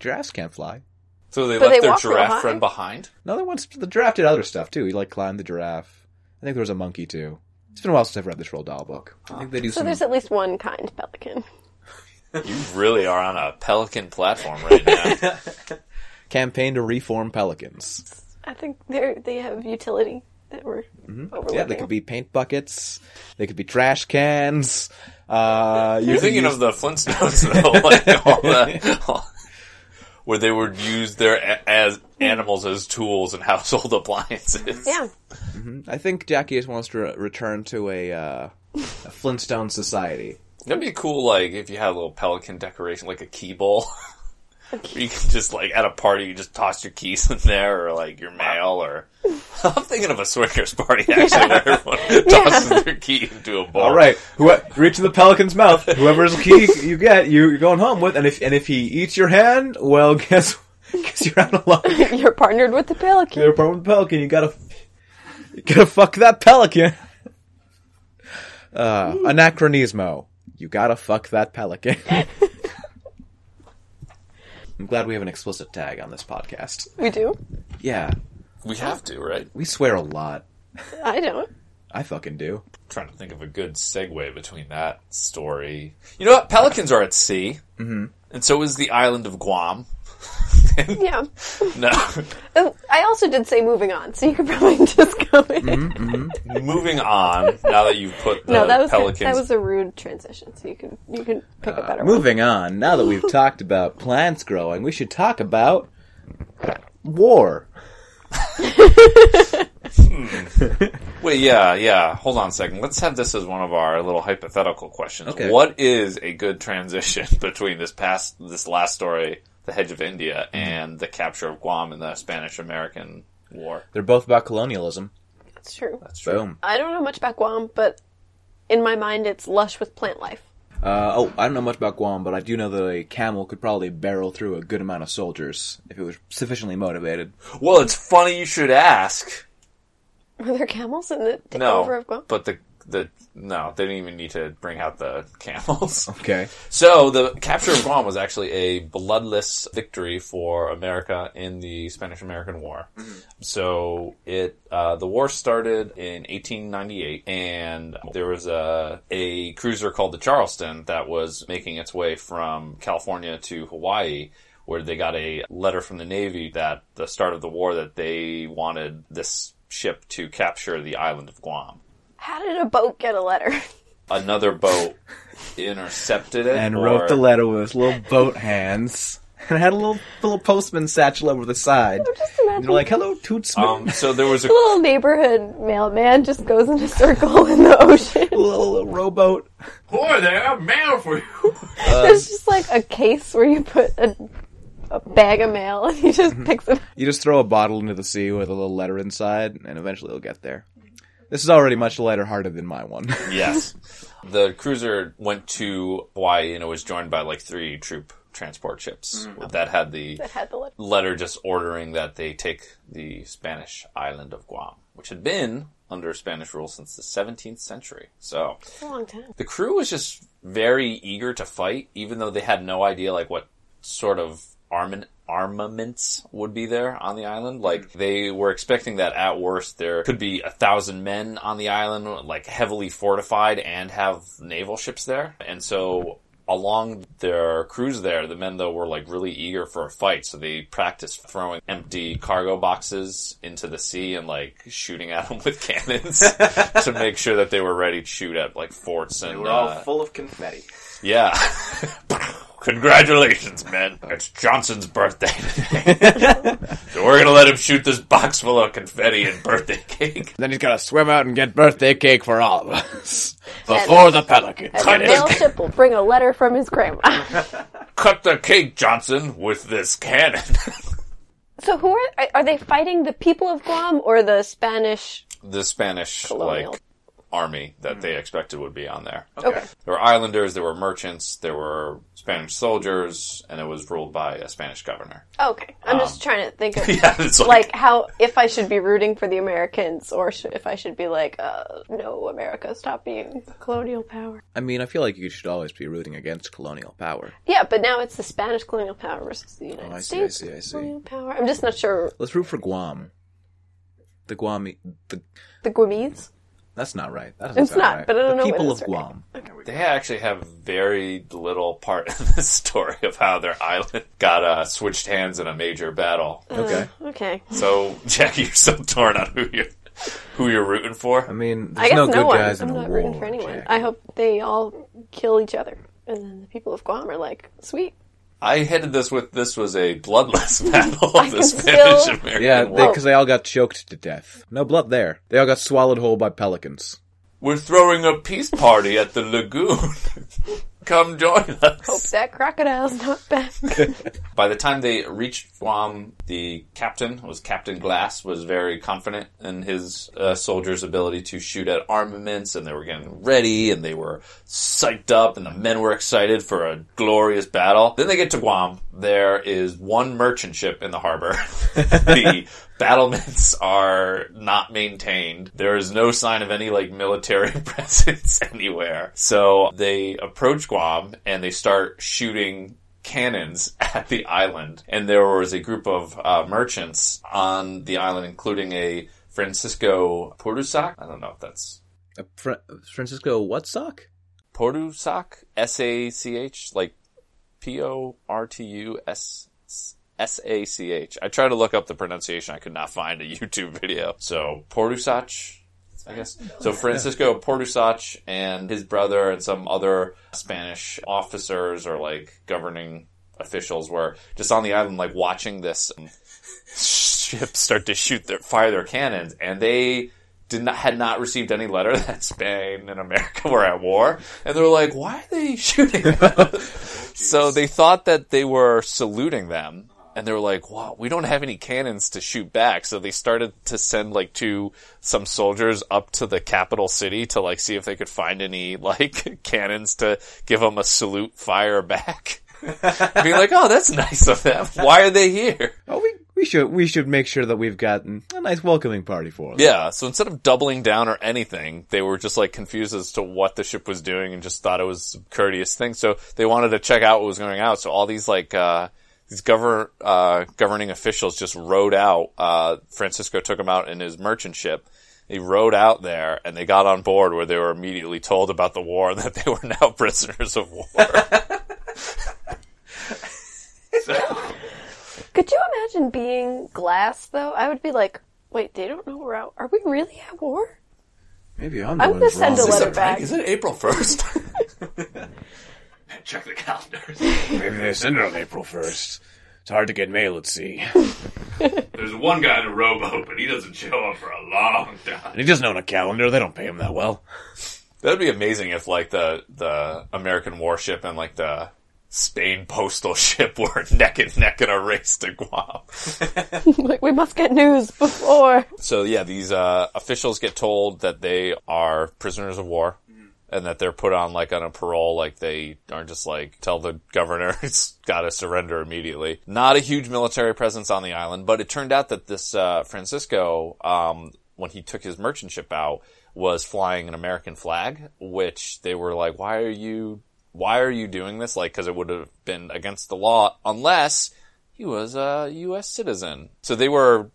Giraffes can't fly. So they But left they their giraffe high. friend behind. No, there once the giraffe did other stuff too. He like climbed the giraffe. I think there was a monkey too. It's been a while since I've read this Roald Dahl book. I think they do So some. there's at least one kind pelican. You really are on a pelican platform right now. campaign to reform pelicans. I think they they have utility that we're. Mm-hmm. Yeah, they could be paint buckets. They could be trash cans. Uh, you You're thinking use- of the Flintstones, though, like all that, where they would use their a- as animals as tools and household appliances. Yeah. I think Jackie just wants to re- return to a, uh, a Flintstone society. That'd be cool, like if you had a little pelican decoration, like a key bowl. Where you can just like at a party, you just toss your keys in there, or like your mail, or I'm thinking of a swingers party actually, where everyone tosses their key into a bowl. All right, who reach the pelican's mouth. Whoever's key you get, you, you're going home with. And if and if he eats your hand, well, guess guess you're out of luck. You're partnered with the pelican. You're partnered with the pelican. You gotta you gotta fuck that pelican. Uh, anachronismo. You gotta fuck that pelican. I'm glad we have an explicit tag on this podcast. We do. Yeah, we have to, right? we swear a lot. I don't. I fucking do. trying to think of a good segue between that story. You know what? Pelicans are at sea, mm-hmm. and so is the island of Guam. Yeah. No, Oh, I also did say moving on, so you could probably just go in. Mm-hmm, mm-hmm. moving on. Now that you've put the No, that was pelicans, that was a rude transition. So you can you can pick a uh, better one. Moving on. Now that we've talked about plants growing, we should talk about war. Hmm. Wait, yeah, yeah. Hold on a second. Let's have this as one of our little hypothetical questions. Okay. What is a good transition between this past, this last story, the Hedge of India, Mm-hmm. and the capture of Guam in the Spanish-American War? They're both about colonialism. That's true. That's true. Boom. I don't know much about Guam, but in my mind, it's lush with plant life. Uh, oh, I don't know much about Guam, but I do know that a camel could probably barrel through a good amount of soldiers if it was sufficiently motivated. Well, it's funny you should ask. Are there camels in the No, takeover of Guam? but the the no, they didn't even need to bring out the camels. Okay. So the capture of Guam was actually a bloodless victory for America in the Spanish-American War. So it uh, the war started in 1898, and there was a a cruiser called the Charleston that was making its way from California to Hawaii. Where they got a letter from the Navy that the start of the war that they wanted this ship to capture the island of Guam. How did a boat get a letter? Another boat intercepted it And or- wrote the letter with his little boat hands. and had a little little postman satchel over the side. Just And imagine they're like, "Hello, Tootsman." Um, so there was a a little neighborhood mailman just goes in a circle in the ocean. a little, little rowboat. Boy, there, mail for you. There's just like a case where you put a, a bag of mail and he just picks it. You just throw a bottle into the sea with a little letter inside, and eventually it'll get there. This is already much lighter hearted than my one. yes. The cruiser went to Hawaii and it was joined by like three troop transport ships mm-hmm. that had the That had the letter. letter just ordering that they take the Spanish island of Guam, which had been under Spanish rule since the 17th century. So It's a long time. the crew was just very eager to fight, even though they had no idea like what sort of armament armaments would be there on the island. Like they were expecting that at worst there could be a thousand men on the island, like heavily fortified and have naval ships there. And so along their cruise there, the men though were like really eager for a fight, so they practiced throwing empty cargo boxes into the sea and like shooting at them with cannons to make sure that they were ready to shoot at like forts and We're all uh, full of confetti. yeah. Congratulations, men. It's Johnson's birthday today. so we're gonna let him shoot this box full of confetti and birthday cake. Then he's gotta swim out and get birthday cake for all of us before the pelican. And the mail ship will bring a letter from his grandma. Cut the cake, Johnson, with this cannon. so who are, are are they fighting the people of Guam or the Spanish? the Spanish, Colonial. like, army that they expected would be on there. Okay. There were islanders, there were merchants, there were Spanish soldiers, and it was ruled by a Spanish governor. Okay. I'm just trying to think of Yeah, it's like, like how if I should be rooting for the Americans or sh- if I should be like, uh, no, America, stop being colonial power. I mean, I feel like you should always be rooting against colonial power. Yeah, but now it's the Spanish colonial power versus the United Oh, I see, I States see, I see. colonial power. I'm just not sure. Let's root for Guam. The Guam. The, The Guamese. That's not right. That doesn't It's not, right. but I don't the know what people is of right. Guam. They actually have very little part in the story of how their island got uh, switched hands in a major battle. Okay. Okay. So, Jackie, you're so torn on who you're who you're rooting for. I mean, I there's guess no no, good one. guys I'm in a not rooting for anyone. Jack. I hope they all kill each other. And then the people of Guam are like, sweet. I headed this with this was a bloodless battle I of the can Spanish still- American Yeah, War. because they, all got choked to death. No blood there. They all got swallowed whole by pelicans. We're throwing a peace party at the lagoon. Come join us. Hope that crocodile's not back. By the time they reached Guam, the captain was Captain Glass was very confident in his uh, soldiers' ability to shoot at armaments, and they were getting ready, and they were psyched up, and the men were excited for a glorious battle. Then they get to Guam. There is one merchant ship in the harbor. the battlements are not maintained. There is no sign of any like military presence anywhere. So they approach Guam and they start shooting cannons at the island. And there was a group of uh, merchants on the island, including a Francisco Portusac. I don't know if that's Fra- Francisco, what sock? Portusac, S A C H, like P O R T U S S A C H. I tried to look up the pronunciation. I could not find a YouTube video. So Portusac, I guess. So Francisco Portusach and his brother and some other Spanish officers or like governing officials were just on the island, like watching this ship start to shoot their fire their cannons, and they did not had not received any letter that Spain and America were at war, and they were like, "Why are they shooting?" them?" so they thought that they were saluting them, and they were like, "Wow, we don't have any cannons to shoot back." So they started to send like two some soldiers up to the capital city to like see if they could find any like cannons to give them a salute fire back. Being like, "Oh, that's nice of them. Why are they here?" Oh, we we should we should make sure that we've gotten a nice welcoming party for them. Yeah, so instead of doubling down or anything, they were just like confused as to what the ship was doing and just thought it was a courteous thing. So they wanted to check out what was going out. So all these like, uh, these govern, uh, governing officials just rode out, uh, Francisco took them out in his merchant ship. They rode out there and they got on board where they were immediately told about the war and that they were now prisoners of war. Could you imagine being glass though? I would be like, wait, they don't know we're out. Are we really at war? Maybe I'm. the I'm gonna who's send a wrong. letter back. Is it April 1st? check the calendars. Maybe they send it on April 1st. It's hard to get mail at sea. There's one guy in a rowboat, but he doesn't show up for a long time. And he doesn't own a calendar. They don't pay him that well. That'd be amazing if like the the American warship and like the Spain postal ship were neck and neck in a race to Guam. like we must get news before. So yeah, these uh, officials get told that they are prisoners of war. And that they're put on like on a parole, like they aren't just like tell the governor it's got to surrender immediately. Not a huge military presence on the island, but it turned out that this uh, Francisco, um, when he took his merchant ship out, was flying an American flag, which they were like, "Why are you? Why are you doing this?" Like, because it would have been against the law unless he was a U.S. citizen. So they were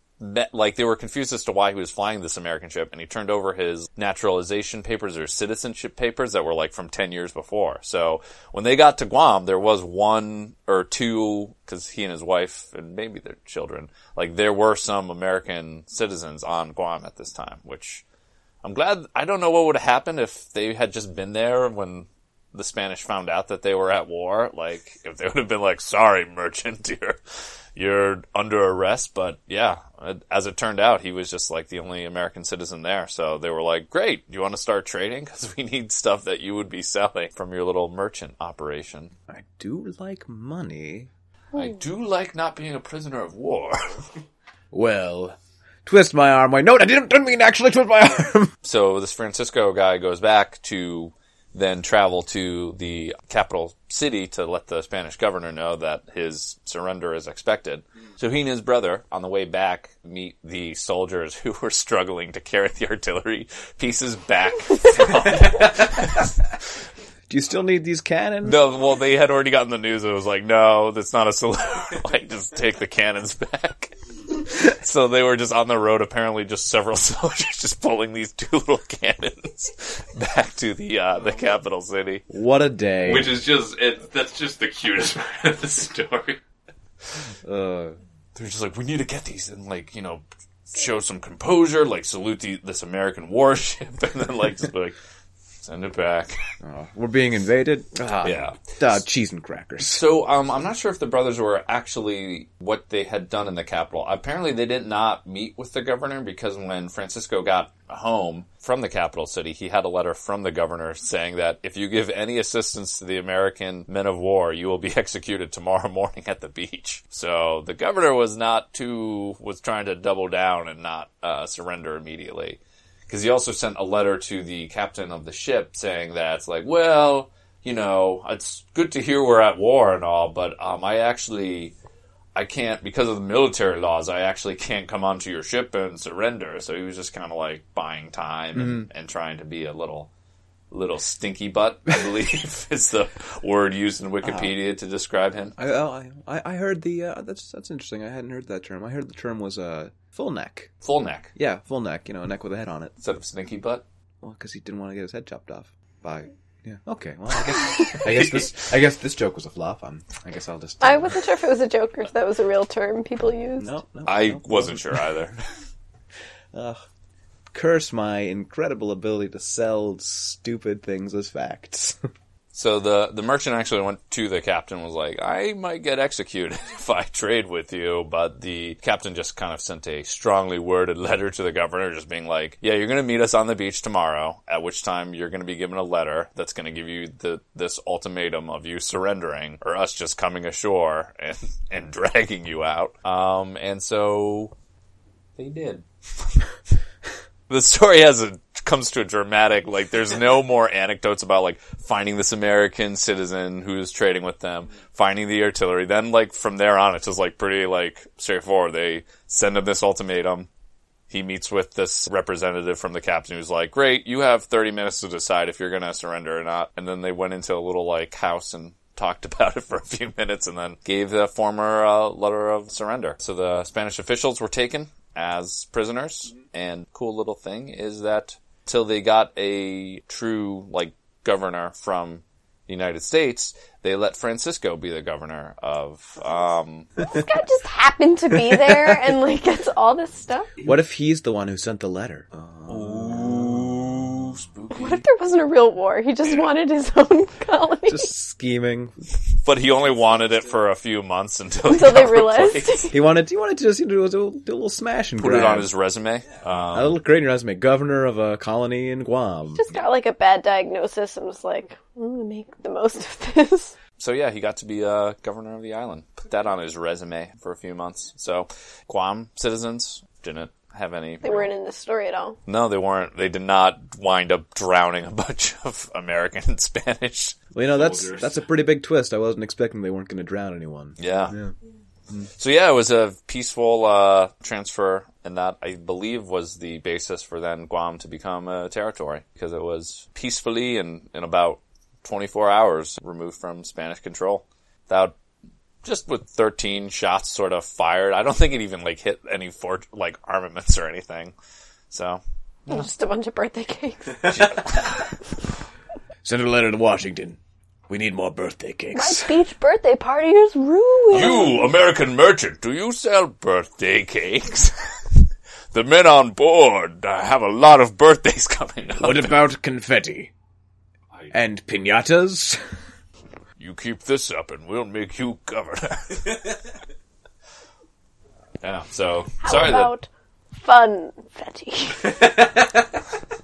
like they were confused as to why he was flying this American ship, and he turned over his naturalization papers or citizenship papers that were like from ten years before. So when they got to Guam, there was one or two because he and his wife and maybe their children, like there were some American citizens on Guam at this time, which I'm glad. I don't know what would have happened if they had just been there when the Spanish found out that they were at war. Like, if they would have been like, sorry, merchant, you're, you're under arrest. But yeah, uh, as it turned out, he was just like the only American citizen there. So they were like, great, you want to start trading? Cause we need stuff that you would be selling from your little merchant operation. I do like money. I do like not being a prisoner of war. Well, twist my arm. Wait, no, I didn't, didn't mean actually twist my arm. So this Francisco guy goes back to then travel to the capital city to let the Spanish governor know that his surrender is expected. So he and his brother, on the way back, meet the soldiers who were struggling to carry the artillery pieces back. do you still need these cannons? no, well, they had already gotten the news. It was like, no, that's not a salute. like, just take the cannons back. So they were just on the road, apparently just several soldiers just pulling these two little cannons back to the, uh, the capital city. What a day. Which is just, it, that's just the cutest part of the story. uh, they're just like, we need to get these and like, you know, show some composure, like salute the, this American warship, and then like just be like, send it back. oh, we're being invaded. Ah, Yeah. ah, cheese and crackers. So, um, I'm not sure if the brothers were actually what they had done in the capital. Apparently, they did not meet with the governor because when Francisco got home from the capital city, he had a letter from the governor saying that if you give any assistance to the American men of war, you will be executed tomorrow morning at the beach. So the governor was not too was trying to double down and not uh, surrender immediately. Because he also sent a letter to the captain of the ship saying that it's like, well, you know, it's good to hear we're at war and all, but um, I actually, I can't because of the military laws. I actually can't come onto your ship and surrender. So he was just kind of like buying time and, and trying to be a little, little stinky butt. I believe is the word used in Wikipedia to describe him. I, oh, I, I heard the, uh, that's, that's interesting. I hadn't heard that term. I heard the term was, uh, full neck. Full neck Yeah, full neck, you know, a neck with a head on it. instead of stinky butt. Well, because he didn't want to get his head chopped off by. Yeah. Okay. Well, I guess I guess this I guess this joke was a flop. I'm, I guess I'll just. I wasn't sure if it was a joke or if that was a real term people used. No, no. I no. wasn't sure either. Ugh. curse my incredible ability to sell stupid things as facts. So the the merchant actually went to the captain was like, I might get executed if I trade with you, but the captain just kind of sent a strongly worded letter to the governor just being like, Yeah, you're gonna meet us on the beach tomorrow, at which time you're gonna be given a letter that's gonna give you the this ultimatum of you surrendering or us just coming ashore and, and dragging you out. Um and so they did. The story has a comes to a dramatic like there's no more anecdotes about like finding this American citizen who's trading with them, finding the artillery. Then like from there on it's just like pretty like straightforward. They send him this ultimatum. He meets with this representative from the captain who's like, Great, you have thirty minutes to decide if you're gonna surrender or not. And then they went into a little like house and talked about it for a few minutes and then gave the former uh, letter of surrender. So the Spanish officials were taken as prisoners. And cool little thing is that till they got a true like governor from the United States, they let Francisco be the governor of um This guy just happened to be there and like gets all this stuff. what if he's the one who sent the letter? Ooh, spooky. What if there wasn't a real war? He just wanted his own colony. Just scheming. But he only wanted it for a few months until, he Until they realized. He wanted. He wanted to just you know, do, a, do a little smash and Put it on his resume. a Um, little great in your resume. Governor of a colony in Guam. just got like a bad diagnosis and was like, I'm gonna make the most of this. so yeah, he got to be uh, governor of the island. Put that on his resume for a few months. So Guam citizens didn't have any. They weren't in this story at all. No, they weren't. They did not wind up drowning a bunch of American and Spanish. Well, you know that's Soldiers. that's a pretty big twist. I wasn't expecting they weren't going to drown anyone. Yeah. So yeah, it was a peaceful uh, transfer, and that I believe was the basis for then Guam to become a territory because it was peacefully and in about 24 hours removed from Spanish control. Without just with 13 shots sort of fired. I don't think it even like hit any fort like armaments or anything. So Just a bunch of birthday cakes. Send a letter to Washington. We need more birthday cakes. My cakes. beach birthday party is ruined. You, American merchant, do you sell birthday cakes? the men on board uh, have a lot of birthdays coming up. What about confetti and pinatas? You keep this up and we'll make you governor. yeah, so, How sorry about fun fetty? that,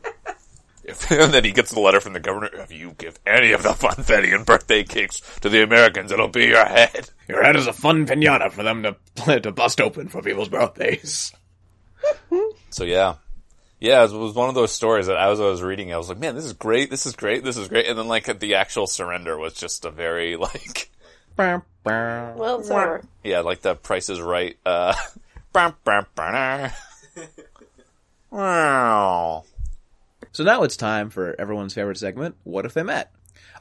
if, and then he gets the letter from the governor, if you give any of the funfetti and birthday cakes to the Americans, it'll be your head. Your head is a fun pinata for them to to bust open for people's birthdays. So yeah. Yeah, it was one of those stories that as I was reading, I was like, man, this is great, this is great, this is great. And then like the actual surrender was just a very like, well, it's over. yeah, like the price is right, uh, bam, bam, bam, wow. So now it's time for everyone's favorite segment, What If They Met?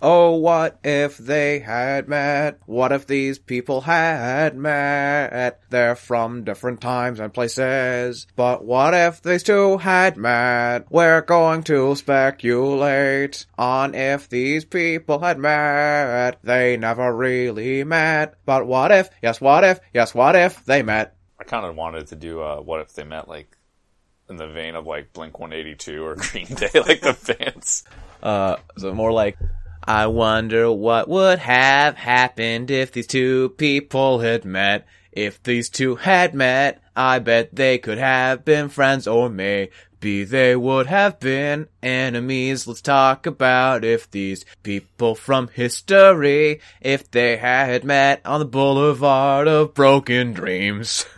Oh, what if they had met? What if these people had met? They're from different times and places. But what if these two had met? We're going to speculate on if these people had met. They never really met. But what if, yes, what if, yes, what if they met? I kind of wanted to do, uh, what if they met like, in the vein of like Blink 182 or Green Day, like the bands. Uh, so more like, I wonder what would have happened if these two people had met. If these two had met, I bet they could have been friends or maybe they would have been enemies. Let's talk about if these people from history, if they had met on the boulevard of broken dreams.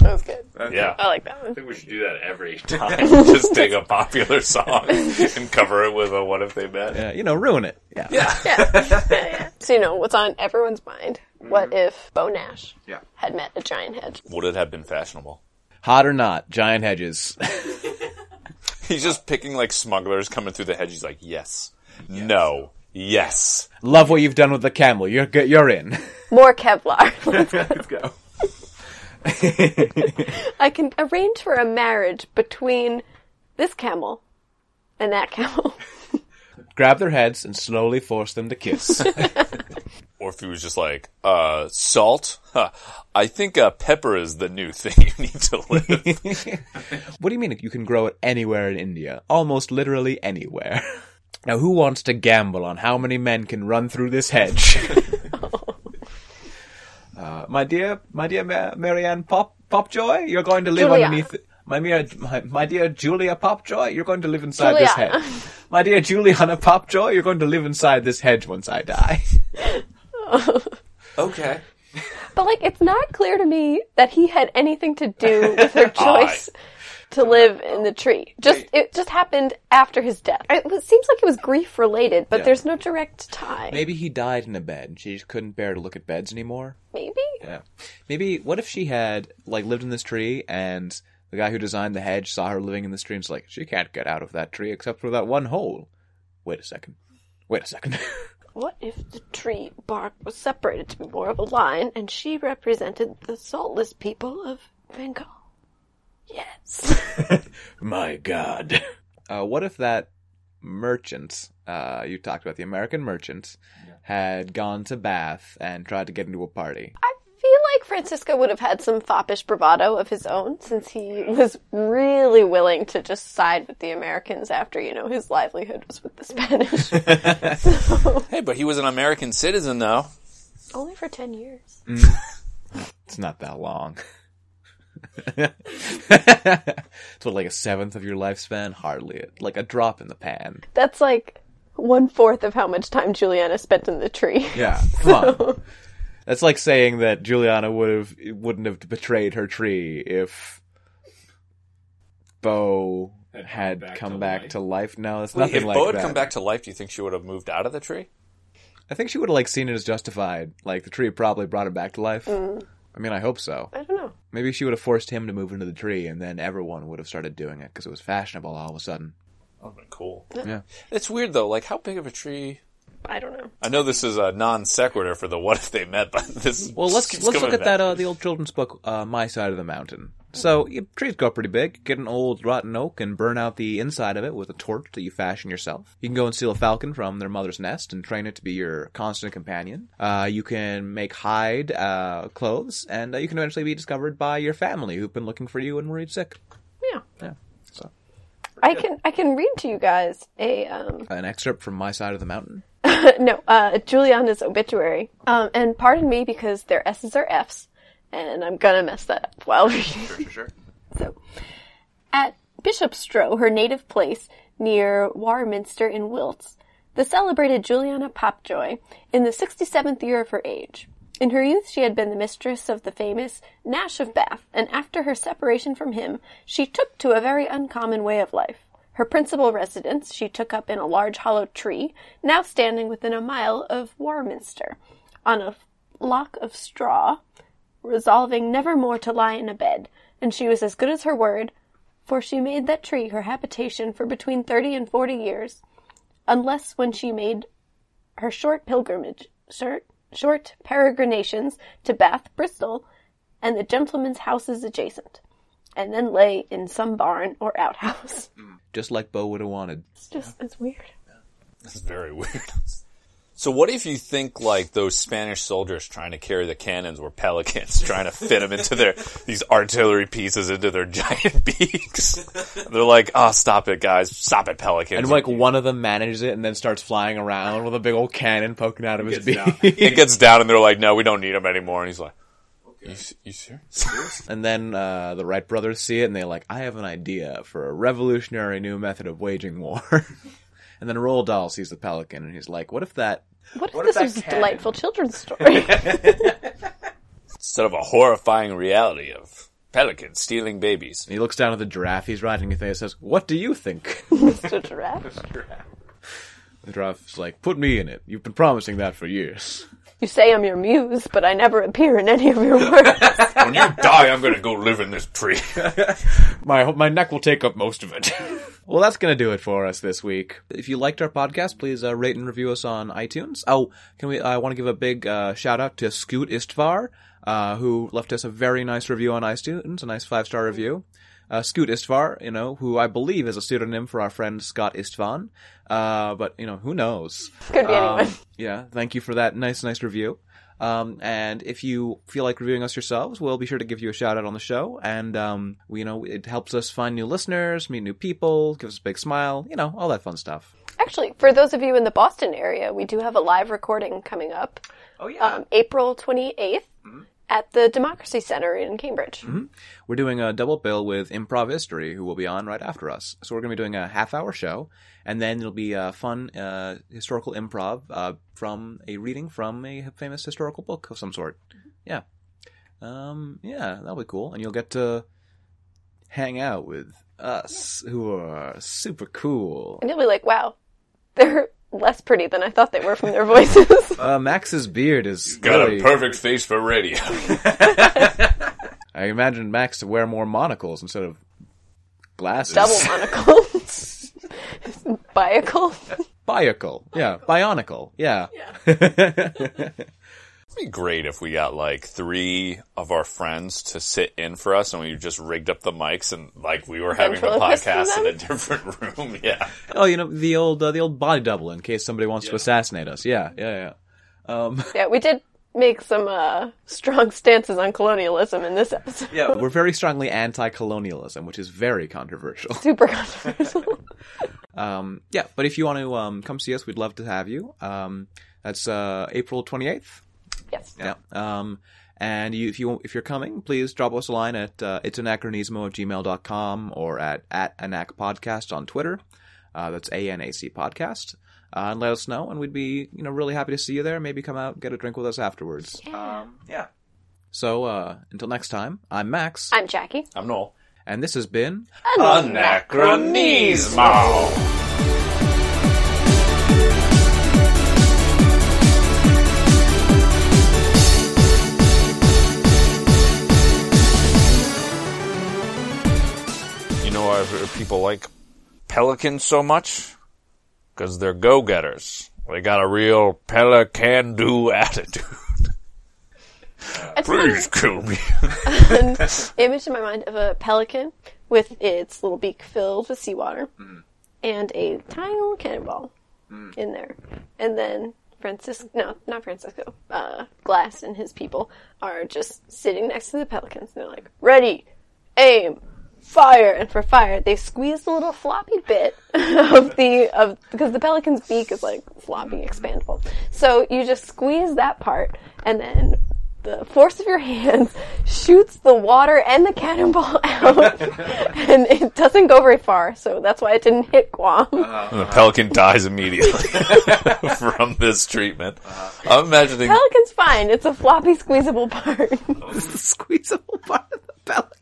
That was good. Yeah. I like that one. I think we should do that every time. time. Just take a popular song and cover it with a "What if they met." Yeah, you know, ruin it. Yeah. Yeah. yeah, yeah. So you know what's on everyone's mind? What mm-hmm. if Beau Nash Yeah. had met a giant hedge? Would it have been fashionable? Hot or not, giant hedges. He's just picking like smugglers coming through the hedge. He's like, yes, no, yes. Love what you've done with the camel. You're good. You're in. More Kevlar. Let's go. I can arrange for a marriage between this camel and that camel. Grab their heads and slowly force them to kiss. Or if he was just like, uh, salt? Huh. I think uh, pepper is the new thing you need to live. what do you mean you can grow it anywhere in India? Almost literally anywhere. Now, who wants to gamble on how many men can run through this hedge? Uh, my dear, my dear Ma- Marianne Pop Popjoy, you're going to live Julia. underneath. My, dear, my, my dear Julia Popjoy, you're going to live inside this Juliana. hedge. My dear Juliana Popjoy, you're going to live inside this hedge once I die. okay. But like, it's not clear to me that he had anything to do with her choice to live in the tree. Just it just happened after his death. It was- seems like it was grief related, but Yeah. there's no direct tie. Maybe he died in a bed. and She just couldn't bear to look at beds anymore. Maybe. Yeah. Maybe what if she had like lived in this tree and the guy who designed the hedge saw her living in this tree and was like, she can't get out of that tree except for that one hole. Wait a second. Wait a second. What if the tree bark was separated to be more of a line, and she represented the saltless people of Bengal? Yes. My God. Uh, what if that merchant, uh, you talked about the American merchant, had gone to Bath and tried to get into a party? I feel like Francisco would have had some foppish bravado of his own since he was really willing to just side with the Americans after, you know, his livelihood was with the Spanish. so, Hey, but he was an American citizen, though. only for 10 years. It's not that long. it's what, like a seventh of your lifespan? Hardly. Like a drop in the pan. That's like one fourth of how much time Juliana spent in the tree. Yeah, come on. That's like saying that Juliana would have wouldn't have betrayed her tree if Beau had back come to back life. to life. No, it's Wait, nothing if like Beau had that. come back to life, do you think she would have moved out of the tree? I think she would have like seen it as justified. Like the tree probably brought him back to life. Mm. I mean, I hope so. I don't know. Maybe she would have forced him to move into the tree, and then everyone would have started doing it because it was fashionable all of a sudden. That would have been cool. Yeah. It's weird, though. Like, how big of a tree... I don't know. I know this is a non sequitur for the what if they met, but this. Well, let's keeps let's look at back. that uh, the old children's book, uh, My Side of the Mountain. So yeah, trees grow pretty big. Get an old rotten oak and burn out the inside of it with a torch that you fashion yourself. You can go and steal a falcon from their mother's nest and train it to be your constant companion. Uh, you can make hide uh, clothes, and uh, you can eventually be discovered by your family who've been looking for you and worried sick. Yeah. Yeah. So I can I can read to you guys a um an excerpt from My Side of the Mountain. no, uh Juliana's obituary. Um and pardon me because their S's are F's and I'm gonna mess that up while reading. Sure, sure. So, at Bishopstrow, her native place near Warminster in Wilts, the celebrated Juliana Popjoy, in the 67th year of her age. In her youth, she had been the mistress of the famous Nash of Bath, and after her separation from him, she took to a very uncommon way of life. Her principal residence she took up in a large hollow tree, now standing within a mile of Warminster, on a block of straw, resolving never more to lie in a bed, and she was as good as her word, for she made that tree her habitation for between thirty and forty years, unless when she made her short pilgrimage, short, short peregrinations to Bath, Bristol, and the gentlemen's houses adjacent, and then lay in some barn or outhouse. Just like Beau would have wanted. It's just, it's weird. This is very weird. So what if you think like those Spanish soldiers trying to carry the cannons were pelicans, trying to fit them into their these artillery pieces into their giant beaks? They're like, "Oh, stop it, guys! Stop it, pelicans!" And like one of them manages it and then starts flying around with a big old cannon poking out of his beak. it gets down, and they're like, "No, we don't need him anymore." And he's like, "You, you serious?" And then uh, the Wright brothers see it and they're like, I have an idea for a revolutionary new method of waging war. and then Roald Dahl sees the pelican and he's like, what if that. What if What this was that a delightful children's story? Instead of a horrifying reality of pelicans stealing babies. And he looks down at the giraffe he's riding with and says, What do you think? Mr. Giraffe? the giraffe's like, Put me in it. You've been promising that for years. You say I'm your muse, but I never appear in any of your works. When you die, I'm gonna go live in this tree. My my neck will take up most of it. well, that's going to do it for us this week. If you liked our podcast, please uh, rate and review us on iTunes. Oh, can we? I want to give a big uh, shout out to Scoot Istvar, uh, who left us a very nice review on iTunes, a nice five star review. Uh, Scoot Istvar, you know, who I believe is a pseudonym for our friend Scott Istvan. Uh, but you know, who knows? Could be Um, anyone. yeah, thank you for that nice, nice review. Um, and if you feel like reviewing us yourselves, we'll be sure to give you a shout out on the show. And, um, we, you know, it helps us find new listeners, meet new people, gives us a big smile, you know, all that fun stuff. Actually, for those of you in the Boston area, we do have a live recording coming up Oh yeah. um, April 28th at the Democracy Center in Cambridge. We're doing a double bill with Improv History, who will be on right after us. So we're going to be doing a half hour show, and then it'll be a fun uh, historical improv uh, from a reading from a famous historical book of some sort. Yeah. Um, yeah, that'll be cool. And you'll get to hang out with us, who are super cool. And you'll be like, wow, they're less pretty than I thought they were from their voices. Uh, Max's beard is Got really- a perfect face for radio. I imagine Max to wear more monocles instead of glasses. Double monocle. Biacle. Biacle. Yeah. Bionicle. Yeah. yeah. It'd be great if we got like three of our friends to sit in for us and we just rigged up the mics and like we were having the podcast in a different room. Yeah. oh, you know the old uh, the old body double in case somebody wants to assassinate us. Yeah. Yeah. Yeah. Um, Yeah, we did make some uh, strong stances on colonialism in this episode. Yeah, We're very strongly anti-colonialism, which is very controversial. Super controversial. Um, yeah, but if you want to um, come see us, we'd love to have you. Um, that's uh, April 28th. Yes. Yeah. Um, and you, if you if you're coming, please drop us a line at uh, it's anachronismo at gmail.com or at at anac podcast on Twitter. Uh, that's a n a c podcast. Uh, and let us know, and we'd be you know really happy to see you there. Maybe come out, get a drink with us afterwards. um, yeah. So uh, until next time, I'm Max, I'm Jackie. I'm Noel. and this has been Anachronismo. People like pelicans so much? Because they're go-getters. They got a real pelican-do attitude. I Please kill me. an image in my mind of a pelican with its little beak filled with seawater and a tiny little cannonball in there. And then Francisco, no, not Francisco, uh, Glass and his people are just sitting next to the pelicans. And they're like, ready, aim, fire. And for fire, they squeeze the little floppy bit of the, of, because the pelican's beak is like floppy, expandable. So you just squeeze that part and then the force of your hands shoots the water and the cannonball out, and it doesn't go very far. So that's why it didn't hit Guam. Uh-huh. And the pelican dies immediately from this treatment. Uh-huh. I'm imagining Pelican's fine. It's a floppy, squeezable part. It's the squeezable part of the pellet.